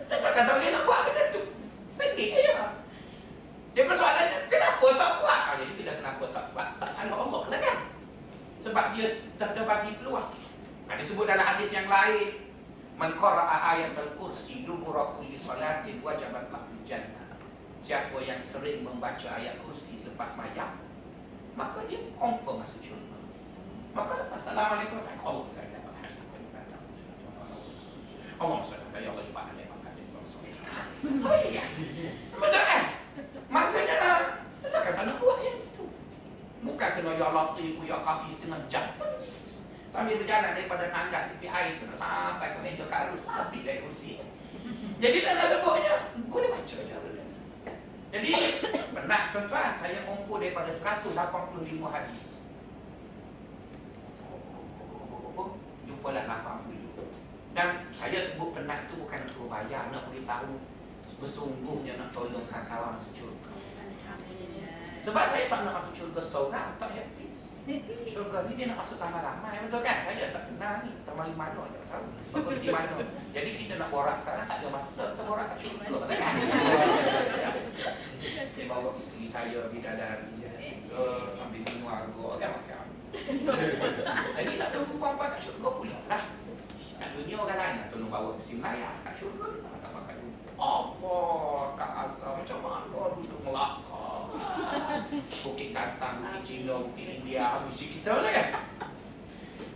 Tak kata boleh nak buat benda tu. Pendek je. Dia persoalannya, kenapa tak buat? Ha, jadi bila kenapa tak buat, tak salah Allah kena kan? Sebab dia sudah bagi peluang. Ha, disebut dalam hadis yang lain, Man qara'a ayatul kursi dubura kulli salatin wajabat lahu jannah. Siapa yang sering membaca ayat kursi lepas mayat, maka dia confirm masuk syurga. Maka assalamualaikum warahmatullahi wabarakatuh. Allah SWT Ya Allah Allah Allah Oh iya Betul kan Maksudnya lah Kita kata nak buat yang itu Bukan kena Ya Latif Ya Kafi setengah jam Sambil berjalan daripada tangga di air itu sampai ke meja karus habis dari kursi. Jadi dalam leboknya boleh baca je Jadi pernah tuan-tuan saya kumpul daripada 185 hadis. Jumpalah 80. Dan saya sebut penat tu bukan suruh bayar nak beritahu bersungguhnya nak tolong kawan masuk syurga. Sebab saya tak nak masuk syurga seorang tak happy. Syurga ni dia nak masuk taman ramai Betul kan? Saya tak kenal ni. Taman mana tak tahu. Bagus di mana. Jadi kita nak borak sekarang tak ada masa Kita borak kat syurga kan? Saya bawa isteri saya Bidadari So ambil minum agak kan? Makan Jadi nak tunggu apa kat syurga pula lah. Kat dunia orang lain nak tolong bawa mesin layar. Kat syurga kita makan dulu Allah Kak Azhar macam mana? Duduk melakar Bukit Katang, Bukit Cina, Bukit India Habis kita lah kan?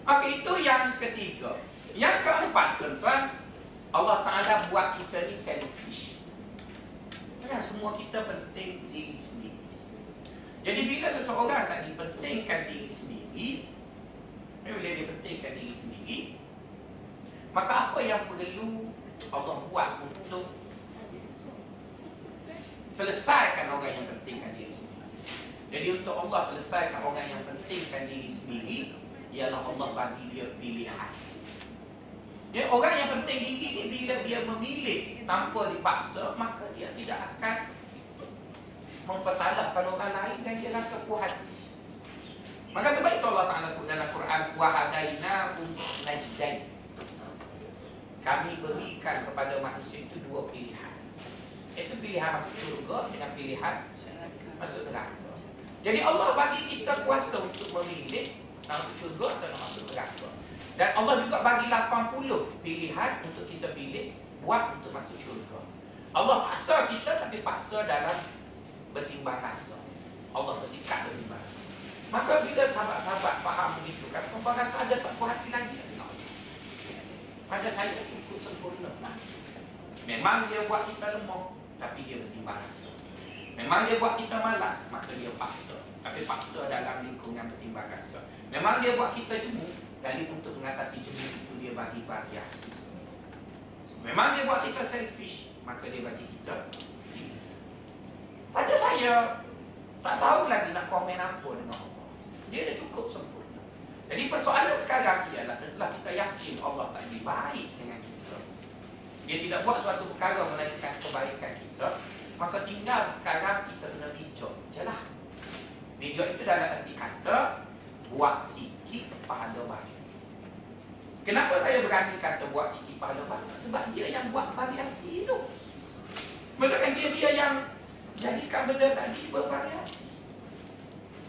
Okey itu yang ketiga. Yang keempat tuan-tuan Allah Ta'ala buat kita ni selfish. Kan? Semua kita penting diri sendiri. Jadi bila seseorang tak dipentingkan diri sendiri Bila dia pentingkan diri sendiri Maka apa yang perlu Allah buat untuk selesaikan orang yang pentingkan diri sendiri. Jadi untuk Allah selesaikan orang yang pentingkan diri sendiri, ialah Allah bagi dia pilihan. Ya, orang yang penting diri ni bila dia memilih tanpa dipaksa, maka dia tidak akan mempersalahkan orang lain dan dia rasa puas hati. Maka sebab itu Allah Ta'ala sebut dalam Quran, Wahadayna najdain. Kami berikan kepada manusia itu dua pilihan. Itu pilihan masuk surga dengan pilihan masuk neraka. Jadi Allah bagi kita kuasa untuk memilih Nak masuk surga atau nak masuk neraka. Dan Allah juga bagi 80 pilihan untuk kita pilih Buat untuk masuk syurga. Allah paksa kita tapi paksa dalam bertimbang rasa. Allah bersikap bertimbang rasa. Maka bila sahabat-sahabat faham begitu kan, Tumpah rasa ada tak puas hati lagi? Allah. Pada saya cukup sempurna. Memang dia buat kita lemah, tapi dia bertimbang rasa. Memang dia buat kita malas, maka dia paksa. Tapi paksa dalam lingkungan bertimbang rasa. Memang dia buat kita jemu, dan untuk mengatasi jemu itu dia bagi variasi. Memang dia buat kita selfish, maka dia bagi kita pada saya tak tahu lagi nak komen apa dengan Allah. Dia dah cukup sempurna. Jadi persoalan sekarang ialah setelah kita yakin Allah tak lebih baik. Dia tidak buat suatu perkara melainkan kebaikan kita. Maka tinggal sekarang kita kena bijak je lah. Bijak itu dalam arti kata buat sikit pahala banyak. Kenapa saya berani kata buat sikit pahala banyak? Sebab dia yang buat variasi itu. Betul dia dia yang jadikan benda tadi bervariasi.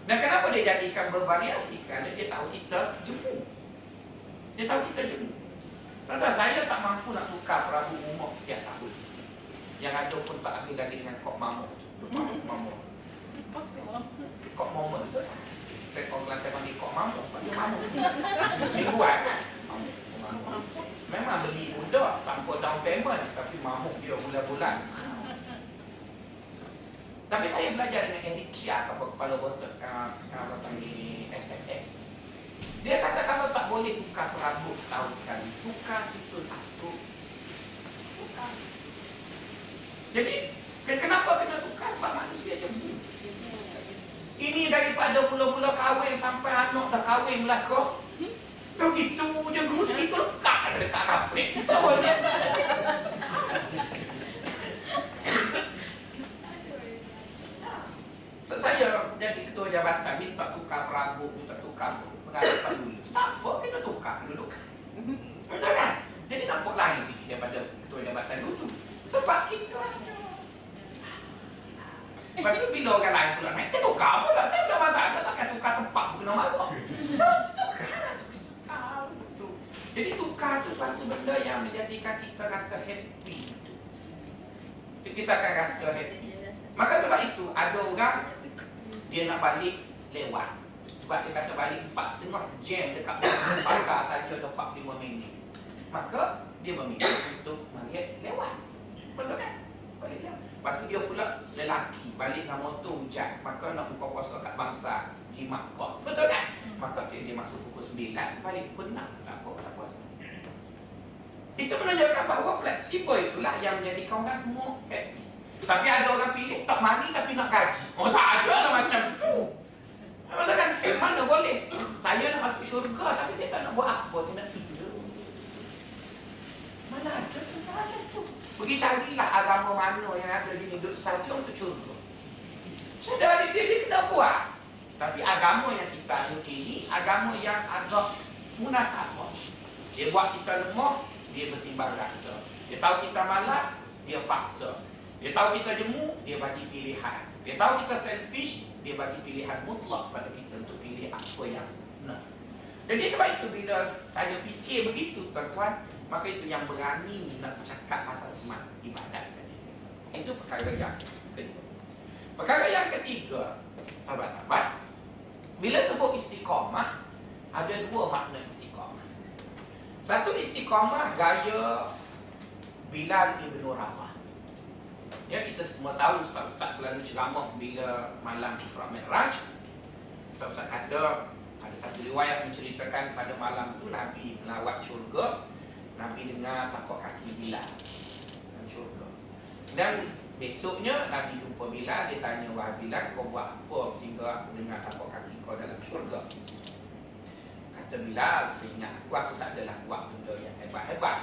Dan kenapa dia jadikan bervariasi? Kerana dia tahu kita jemu. Dia tahu kita jemu. Tuan-tuan, saya tak mampu nak tukar perahu umur setiap tahun. Yang ada pun tak ambil lagi dengan kok mamuk. Mamuk, mamuk. Kok mamuk tu. Saya orang Kelantan panggil kok mamuk. Panggil mamuk. Kan? Memang beli muda tanpa down payment. Tapi mamuk dia bulan-bulan. Tapi saya belajar dengan Chia apa kepala botak uh, apa panggil SFF. Dia kata kalau tak boleh tukar perabot setahun sekali, tukar situ satu. Tukar. Jadi kenapa kena tukar sebab manusia jemu. Ini daripada mula-mula kahwin sampai anak dah kahwin belaka. Begitu je guru itu lekat dekat kapek. Tahu dia? saya jadi ketua jabatan minta tukar perabot, minta tukar pengalaman dulu. Tak apa, kita tukar dulu. Betul kan? Jadi nampak lain sikit daripada ketua jabatan dulu. Sebab kita Lepas tu bila orang lain pula naik, kita tukar pula. Tak ada masalah, takkan tukar tempat pun kena marah. Jadi tukar tu satu benda yang menjadikan kita rasa happy. Kita akan rasa happy. Maka sebab itu ada orang dia nak balik lewat. Sebab dia kata balik 4.5 jam dekat pakar saja ada 45 minit. Maka dia memilih untuk melihat lewat. Betul kan? Balik lewat. Lepas tu dia pula lelaki balik dengan motor hujan. Maka nak buka puasa kat bangsa jimat kos. Betul kan? Maka dia, dia masuk pukul 9 balik pukul 6. Tak apa, tak puasa. Itu menunjukkan bahawa fleksibel itulah yang menjadikan orang semua happy. Tapi ada orang pilih tak mandi tapi nak gaji. Oh tak ada lah macam tu. Maksudnya kan, mana boleh? Saya nak masuk syurga tapi saya tak nak buat apa. Saya nak tidur. Mana ada ada tu. Pergi carilah agama mana yang ada di hidup saja masuk syurga. Sedari dia kena buat. Tapi agama yang kita anut ini agama yang agak munasabah. Dia buat kita lemah, dia bertimbang rasa. Dia tahu kita malas, dia paksa. Dia tahu kita jemu, dia bagi pilihan. Dia tahu kita selfish, dia bagi pilihan mutlak pada kita untuk pilih apa yang nak. Jadi sebab itu bila saya fikir begitu tuan-tuan, maka itu yang berani nak cakap pasal semak ibadat tadi. Itu perkara yang kedua. Perkara yang ketiga, sahabat-sahabat, bila sebut istiqamah, ada dua makna istiqamah. Satu istiqamah gaya Bilal Ibn Rabah. Ya, kita semua tahu sebab tak selalu ceramah bila malam Isra Mi'raj. Sebab Ustaz kata, ada satu riwayat menceritakan pada malam itu Nabi melawat syurga. Nabi dengar tapak kaki Bilal dalam syurga. Dan besoknya Nabi jumpa Bilal, dia tanya, Wahai Bilal, kau buat apa sehingga aku dengar tapak kaki kau dalam syurga? Kata Bilal, seingat aku, aku tak adalah buat benda yang hebat-hebat.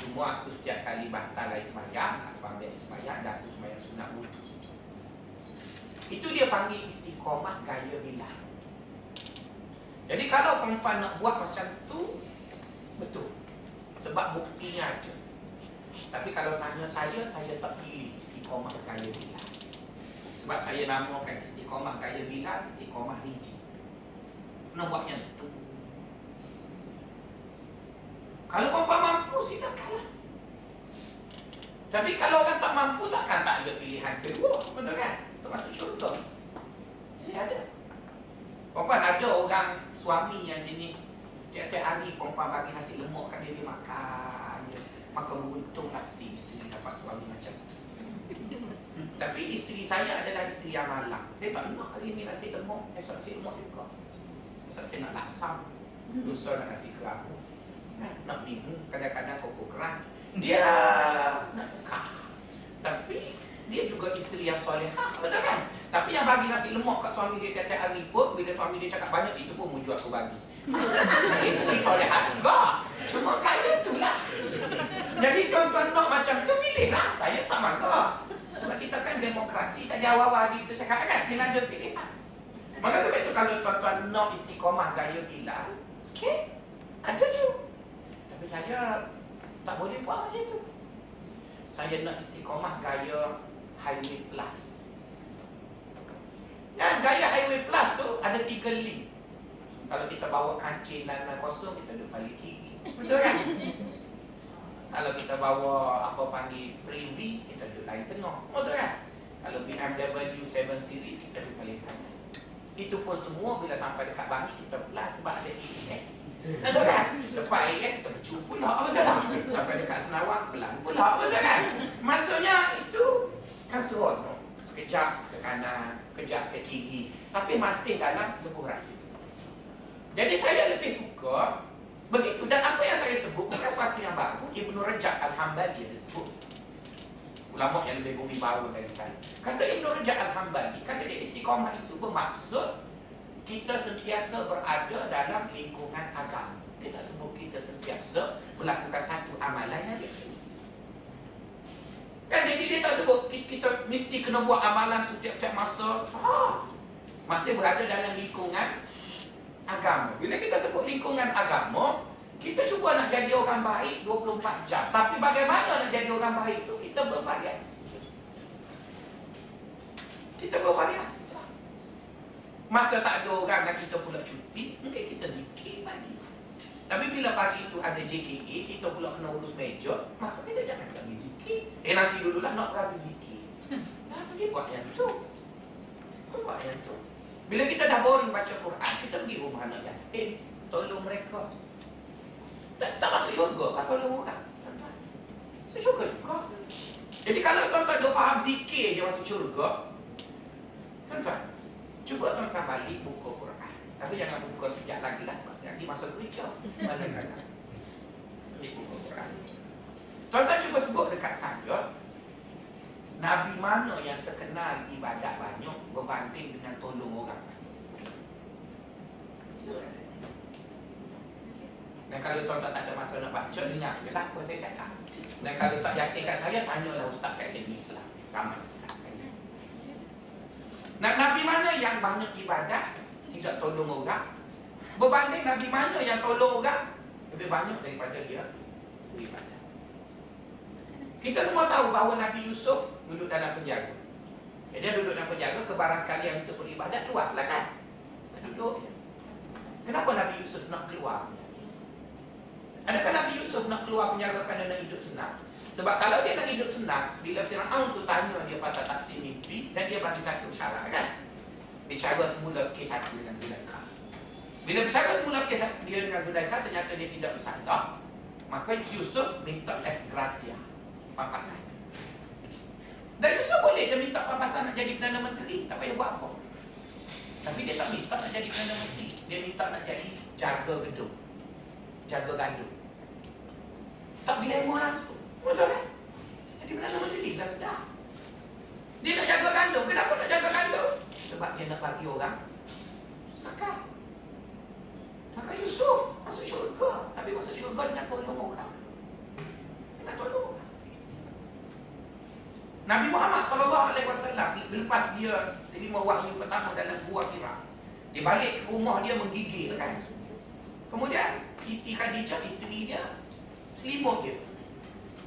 Cuma aku setiap kali batal air semayang, aku ambil air semayang dan aku semayang sunat wudhu. Itu dia panggil istiqomah gaya Bilal. Jadi kalau perempuan nak buat macam tu, betul. Sebab buktinya ada. Tapi kalau tanya saya, saya tak pilih istiqomah gaya Bilal. Sebab saya namakan istiqomah gaya Bilal, istiqomah rinci. Nak buat yang tu. Kalau perempuan mampu, silakanlah. Tapi kalau orang tak mampu, takkan tak ada pilihan kedua. Betul kan? Termasuk syurga. Mesti ada. Perempuan ada orang suami yang jenis tiap-tiap hari perempuan bagi nasi lemak kat dia, dia makan. Dia. Maka beruntunglah si isteri dapat suami macam tu. Tapi isteri saya adalah isteri yang malang. Saya tak nak hari ni nasi lemak, esok nasi lemak juga. Esok saya nak laksam. Lusa nak nasi ke aku. Nak minum, kadang-kadang kokok keran. Dia nak buka. Tapi dia juga isteri yang solehah, betul kan? Tapi yang bagi nasi lemak kat suami dia tiap-tiap hari pun, bila suami dia cakap banyak, itu pun muncul aku bagi. Isteri solehah juga. Cuma kaya itulah. Jadi tuan-tuan nak macam tu, pilihlah. Saya tak marah. Sebab kita kan demokrasi, tak ada awal-awal kita cakap kan, kena ada pilihan. Maka sebab itu kalau tuan-tuan nak istiqomah gaya gila, okay, ada tu. Tapi saya tak boleh buat macam tu. Saya nak istiqomah gaya highway plus. Dan gaya highway plus tu ada tiga link. Kalau kita bawa kancing dan kosong, kita duduk balik kiri. Betul kan? Kalau kita bawa apa panggil Privy, kita duduk lain tengah. Betul kan? Kalau BMW 7 Series, kita duduk balik kanan. Itu pun semua bila sampai dekat Bangi, kita belah sebab ada EX. Betul kan? Lepas EX, kita bercuba pula. Betul tak? Sampai dekat Senawang, belah pula. Betul kan? Maksudnya itu kan seronok. Sekejap ke kanan, sekejap ke kiri. Tapi masih dalam lebuh raya. Jadi saya lebih suka begitu. Dan apa yang saya sebut bukan sesuatu yang baru. Ibn Rajab Al-Hambali yang disebut. Ulama yang lebih bumi baru dari saya. Kata Ibn Rajab Al-Hambali, kata dia istiqamah itu bermaksud kita sentiasa berada dalam lingkungan agama. Dia tak sebut kita sentiasa melakukan satu amalan yang dikira. Kan jadi dia tak sebut kita, kita mesti kena buat amalan tu tiap-tiap masa. Ha. Masih berada dalam lingkungan agama. Bila kita sebut lingkungan agama, kita cuba nak jadi orang baik 24 jam. Tapi bagaimana nak jadi orang baik itu kita bervariasi. Kita bervariasi. Masa tak ada orang dan kita pula cuti, mungkin kita zikir pagi. Tapi bila pagi itu ada JKA, kita pula kena urus meja, maka kita jangan pergi zikir. Eh nanti dululah nak pergi zikir. Nah, pergi buat yang tu. Buat yang tu. Bila kita dah boring baca Quran, kita pergi rumah anak yatim, tolong mereka. Tak, tak masuk syurga, tak tolong orang. Masuk syurga juga. Jadi kalau tuan-tuan dah faham zikir je masuk syurga, tuan-tuan, cuba tuan-tuan balik buka Quran. Tapi jangan buka sejak lagi lah, sebab nanti masuk kerja. Kadang. buka Quran. Tuan-tuan cuba sebut dekat saya, Nabi mana yang terkenal ibadat banyak berbanding dengan tolong orang? Dan kalau tuan-tuan tak ada masa nak baca, dengar je lah apa saya cakap. Dan kalau tak yakin kat saya, tanyalah Ustaz kat Akademi Islam. Ramai Nah, Nabi mana yang banyak ibadat tidak tolong orang. Berbanding Nabi mana yang tolong orang lebih banyak daripada dia beribadah. Kita semua tahu bahawa Nabi Yusuf duduk dalam penjara. Jadi dia duduk dalam penjara, kebarangkalian untuk beribadat luaslah kan? Duduk. Kenapa Nabi Yusuf nak keluar? Adakah Nabi Yusuf nak keluar penjara kerana nak hidup senang? Sebab kalau dia nak hidup senang, bila Fir'aun tu tanya dia pasal taksi mimpi, dan dia bagi satu syarat kan? Bicara semula kes satu dengan Zulaikha. Bila bicara semula kes dia dengan Zulaikha, ternyata dia tidak bersalah. Maka Yusuf minta es gratia. Pampasan. Dan Yusuf boleh dia minta pampasan nak jadi Perdana Menteri. Tak payah buat apa. Tapi dia tak minta nak jadi Perdana Menteri. Dia minta nak jadi jaga gedung. Jaga gandum. Tak dilema langsung. Betul? Jadi Perdana Menteri dah sedar. Dia nak jaga gandum. Kenapa nak jaga gandum? Sebab dia nak bagi orang zakat. Maka Yusuf masuk syurga. Tapi masuk syurga dia nak tolong orang. Dia nak tolong. Nabi Muhammad sallallahu alaihi wasallam lepas dia terima wahyu pertama dalam gua Hira. Dia balik ke rumah dia menggigil kan. Kemudian Siti Khadijah isteri dia selimut dia.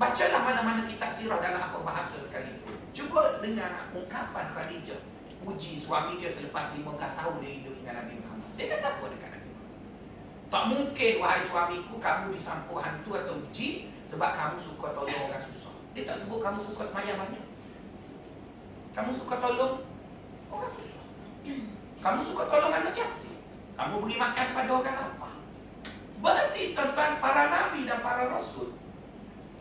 Bacalah mana-mana kitab sirah dalam apa bahasa sekali. Cuba dengar ungkapan Khadijah puji suami dia selepas 15 tahun dia hidup dengan Nabi Muhammad. Dia kata apa dekat Nabi Muhammad? Tak mungkin wahai suamiku kamu disampuk hantu atau jin sebab kamu suka tolong orang susah. Dia tak sebut kamu suka semayang banyak. Kamu suka tolong orang susah. Kamu suka tolong anak yatim. Kamu beri makan pada orang apa? Berarti tuan para nabi dan para rasul.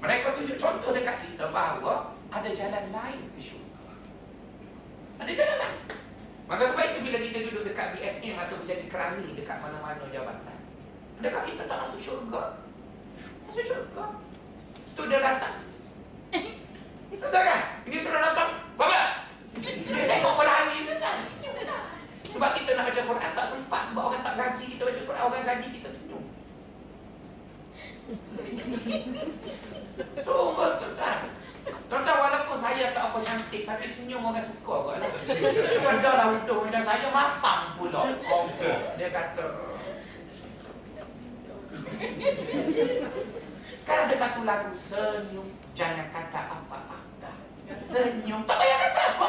Mereka tunjuk contoh dekat kita bahawa ada jalan lain ke syurga. Ada jalan lain. Maka sebab itu bila kita duduk dekat BSM atau menjadi kerani dekat mana-mana jabatan. Adakah kita tak masuk syurga? Masuk syurga. Student datang. Betul kan? Ini sudah datang. Bapa. Dia tengok pada hari itu kan? Sebab kita nak baca Quran tak sempat. Sebab orang tak gaji kita baca Quran. Orang gaji kita senyum. Sungguh tuan-tuan. Tuan-tuan walaupun saya tak apa cantik. Tapi senyum orang suka kot lah. Cuma dah lah udung macam saya masam pula. Dia kata. Kan ada satu lagu senyum. Jangan kata apa-apa. Senyum. Tak payah kata apa.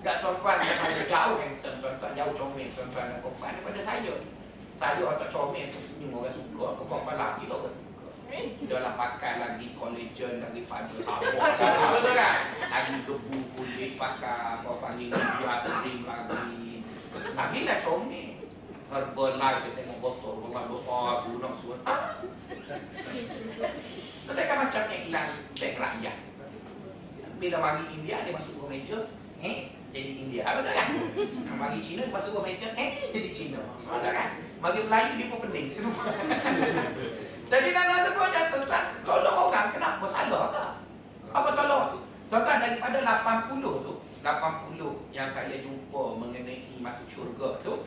Tak tuan-tuan saya jauh handsome, tuan-tuan jauh comel, tuan-tuan dan perempuan daripada saya. Saya tak comel tu senyum orang suka, ke perempuan lagi lah orang suka. Dia lah pakai lagi collagen daripada sabuk. Betul kan? Lagi gebu kulit pakai apa panggil dia cream lagi. Lagi lah comel. Herbalife saya tengok botol, Allah besar, budak semua. Mereka macam iklan bank rakyat. Bila mari India, dia masuk ke meja, eh, jadi India. Betul kan? Mari Cina, dia masuk ke meja, eh, jadi Cina. Betul kan? Mari Melayu, dia pun pening. jadi dalam tu pun tuan tolong orang, kenapa salah ke? Apa tolong? Tuan-tuan, daripada 80 tu, 80 yang saya jumpa mengenai masuk syurga tu,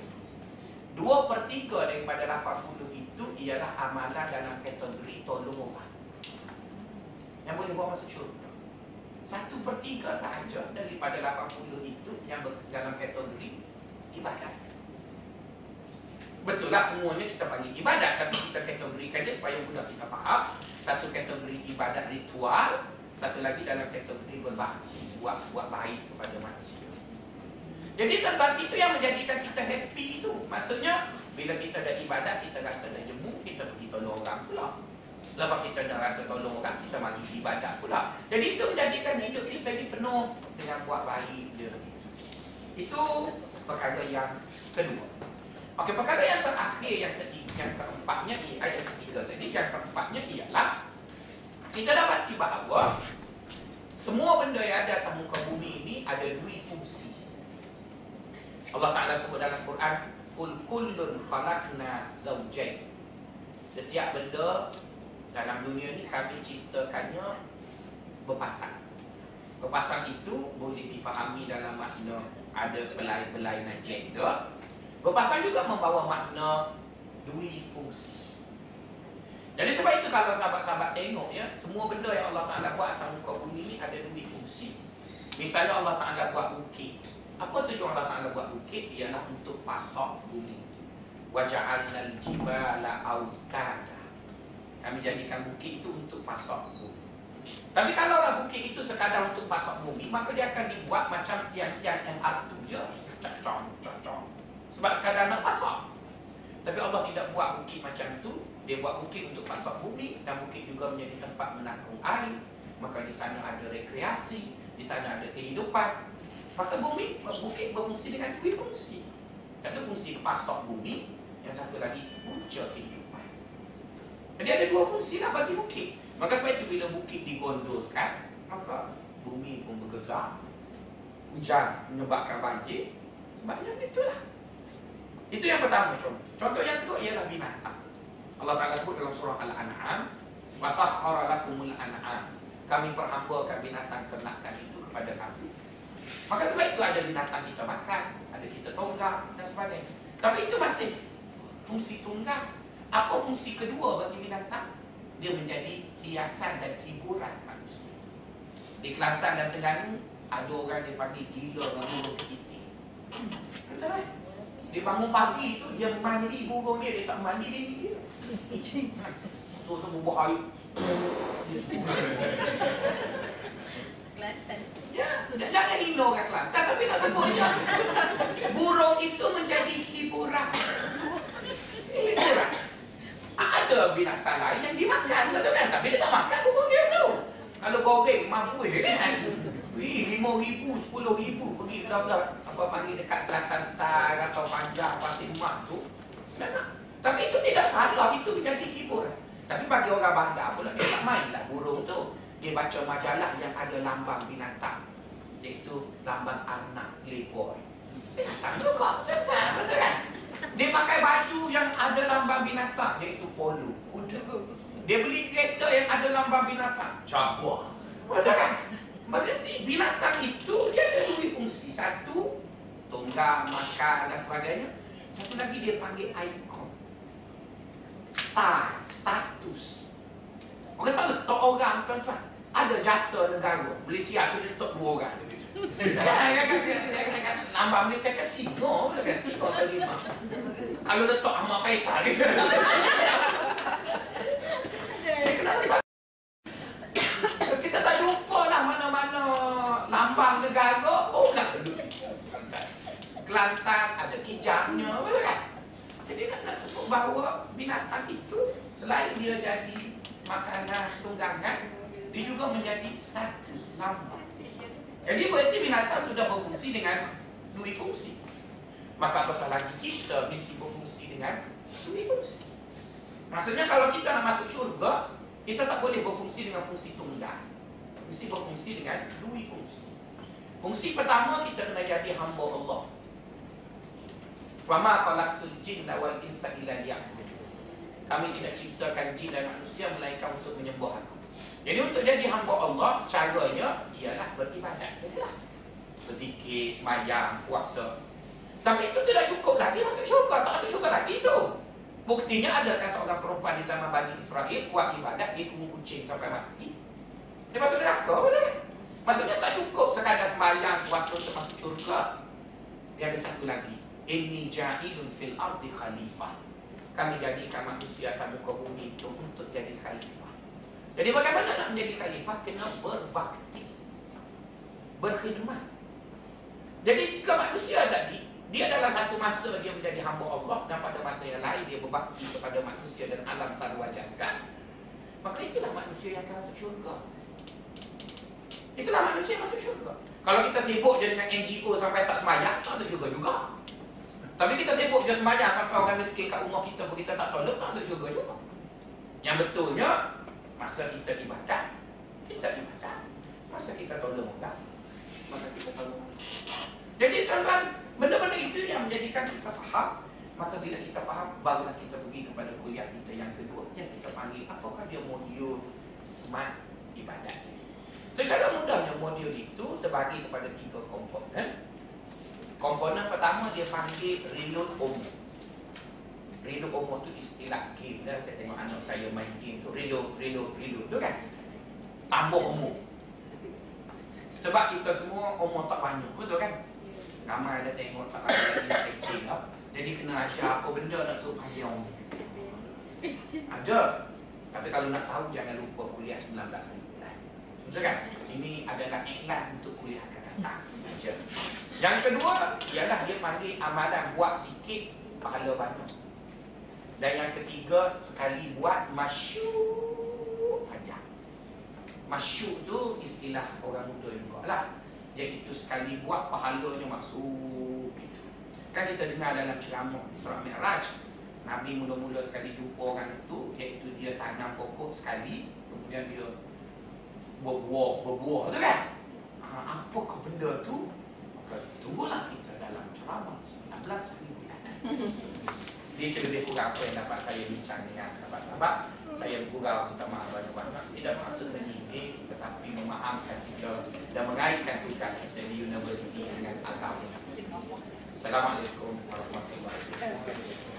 Dua per tiga daripada 80 itu ialah amalan dalam kategori tolong orang. Yang boleh bawa masuk syurga. Satu per tiga sahaja daripada 80 itu yang dalam kategori ibadat. Betul lah semuanya kita panggil ibadat. Tapi kita kategorikan dia supaya mudah kita faham. Satu kategori ibadat ritual. Satu lagi dalam kategori berbakti. Buat, buat baik kepada manusia. Jadi tempat itu yang menjadikan kita happy itu. Maksudnya, bila kita dah ibadat, kita rasa dah jemu, kita pergi tolong orang pula. Lepas kita dah rasa tolong orang, kita mari ibadat pula. Jadi itu menjadikan hidup kita ini penuh dengan buat baik dia. Itu perkara yang kedua. Okey, perkara yang terakhir, yang ketiga, yang keempatnya, ayat ketiga tadi, yang keempatnya ialah kita dapati bahawa semua benda yang ada atas muka bumi ini ada dua fungsi. Allah Ta'ala sebut dalam Quran Kul kullun khalaqna zawjain Setiap benda dalam dunia ni kami ciptakannya berpasang Berpasang itu boleh dipahami dalam makna ada belai-belai gender Berpasang juga membawa makna dua fungsi jadi sebab itu kalau sahabat-sahabat tengok ya Semua benda yang Allah Ta'ala buat atas muka bumi ni ada dua fungsi Misalnya Allah Ta'ala buat bukit Apa tujuan Allah Ta'ala buat bukit? Ialah untuk pasok bumi. Waja'alnal jibala awtada. Kami jadikan bukit itu untuk pasok bumi. Tapi kalau lah bukit itu sekadar untuk pasok bumi, maka dia akan dibuat macam tiang-tiang MRT je. Cacong, cacong. Sebab sekadar nak pasok. Tapi Allah tidak buat bukit macam itu. Dia buat bukit untuk pasok bumi dan bukit juga menjadi tempat menampung air. Maka di sana ada rekreasi, di sana ada kehidupan, Maka bumi, bukit berfungsi dengan dua fungsi. Satu fungsi pasok bumi, yang satu lagi punca kehidupan. Jadi ada dua fungsi lah bagi bukit. Maka sebab itu bila bukit digondolkan, maka bumi pun bergerak. Hujan menyebabkan banjir. Sebabnya itulah. Itu yang pertama contoh. Contoh yang kedua ialah binatang. Allah Ta'ala sebut dalam surah Al-An'am. Wasahara lakumul an'am. Kami perhambakan binatang ternakan itu kepada kami. Maka sebab itu ada binatang kita makan, ada kita tonggak dan sebagainya. Tapi itu masih fungsi tunggal. Apa fungsi kedua bagi binatang? Dia menjadi hiasan dan hiburan manusia. Di Kelantan dan Terengganu, ada orang yang panggil gila dengan burung kepiting. Betul? Dia bangun pagi tu, dia mandi burung dia, dia tak mandi dia. Tu semua buah air. Kelantan. Ya, jangan hina orang Kelantan tapi tak sebutnya. Burung itu menjadi hiburan. Hiburan. Ada binatang lain yang dimakan, betul kan? Tapi dia tak makan burung dia tu. Kalau goreng, mampu dia kan? Wih, lima ribu, sepuluh ribu pergi ke apa panggil dekat selatan tar atau panjang pasir mak tu. Memang. Tapi itu tidak salah, itu menjadi hiburan. Tapi bagi orang bandar pula dia tak main lah burung tu. Dia baca majalah yang ada lambang binatang. Iaitu lambang anak playboy. Binatang juga betul betul kan? Dia pakai baju yang ada lambang binatang. Iaitu polo kuda dia beli kereta yang ada lambang binatang. Jaguar betul kan berarti binatang itu dia ada dua fungsi. Satu tonggak makan dan sebagainya. Satu lagi dia panggil ikon star status. Orang tak letak orang tuan-tuan. Ada jatuh negara Malaysia tu dia stop dua orang. Nambah Malaysia kan kan? Terima Kalau letak Ahmad Faisal. Gitu Kita tak jumpa lah mana-mana Lambang negara Oh nak Kelantan ada kijamnya Betul kan Jadi nak, nak sebut bahawa binatang itu Selain dia jadi makanan tunggangan dia juga menjadi status lambang. Jadi berarti binatang sudah berfungsi dengan dua fungsi. Maka apatah lagi kita mesti berfungsi dengan dua fungsi. Maksudnya kalau kita nak masuk syurga, kita tak boleh berfungsi dengan fungsi tunggal. Mesti berfungsi dengan dua fungsi. Fungsi pertama kita kena jadi hamba Allah. Wa ma khalaqtul jinna wal insa illa liya'budun. Kami tidak ciptakan jin dan manusia melainkan untuk menyembah aku. Jadi untuk jadi hamba Allah, caranya ialah beribadat. Berzikir, semayang, puasa. Tapi itu tidak cukup lagi masuk syurga. Tak masuk syurga lagi itu. Buktinya adakah seorang perempuan di zaman Bani Israel kuat ibadat, dia kumuh kucing sampai mati. Dia masuk neraka, betul Maksudnya tak cukup sekadar semayang, puasa untuk masuk syurga. Dia ada satu lagi. Inni ja'ilun fil ardi khalifah. Kami jadikan manusia akan muka bumi itu untuk jadi khalifah. Jadi bagaimana nak menjadi khalifah? Kena berbakti. Berkhidmat. Jadi jika manusia tadi, dia adalah satu masa dia menjadi hamba Allah dan pada masa yang lain dia berbakti kepada manusia dan alam sarwa jagat. Maka itulah manusia yang akan masuk syurga. Itulah manusia yang masuk syurga. Kalau kita sibuk je dengan NGO sampai tak semayang, tak masuk syurga juga. Tapi kita sibuk je semayang sampai orang miskin kat rumah kita pun kita tak tak masuk syurga juga. Yang betulnya, Masa kita ibadat, kita ibadat. Masa kita tolong orang, masa kita tolong orang. Jadi tuan-tuan, benda-benda itu yang menjadikan kita faham. Maka bila kita faham, barulah kita pergi kepada kuliah kita yang kedua. Yang kita panggil, apakah dia modul smart ibadat. Secara mudahnya modul itu terbagi kepada tiga komponen. Komponen pertama dia panggil reload umum. Reload umum itu istilah game dah. Saya tengok anak saya main game tu. Reload, reload, reload tu kan. Tambah umur. Sebab kita semua umur tak banyak. Betul kan? Ramai dah tengok tak lagi nak kecil tau. Jadi kena ajar apa benda nak suruh payung. Ada. Tapi kalau nak tahu jangan lupa kuliah 19 hari. Betul kan? Ini adalah iklan untuk kuliah. Aja. Yang kedua ialah dia panggil amalan buat sikit pahala banyak. Dan yang ketiga sekali buat masyuk panjang. Masyuk tu istilah orang muda juga lah. Iaitu sekali buat pahalanya masuk itu. Kan kita dengar dalam ceramah Isra Mi'raj. Nabi mula-mula sekali jumpa orang itu Iaitu dia tanam pokok sekali Kemudian dia berbuah, berbuah tu kan ha, Apakah benda tu? Maka tunggulah kita dalam ceramah 19 hari bulan. Itu lebih kurang apa yang dapat saya bincang dengan sahabat-sahabat. Saya bergurau minta maaf banyak-banyak. Tidak maksud menyinggir Tetapi memaafkan kita Dan mengaitkan tugas kita di universiti dengan agama. Assalamualaikum warahmatullahi wabarakatuh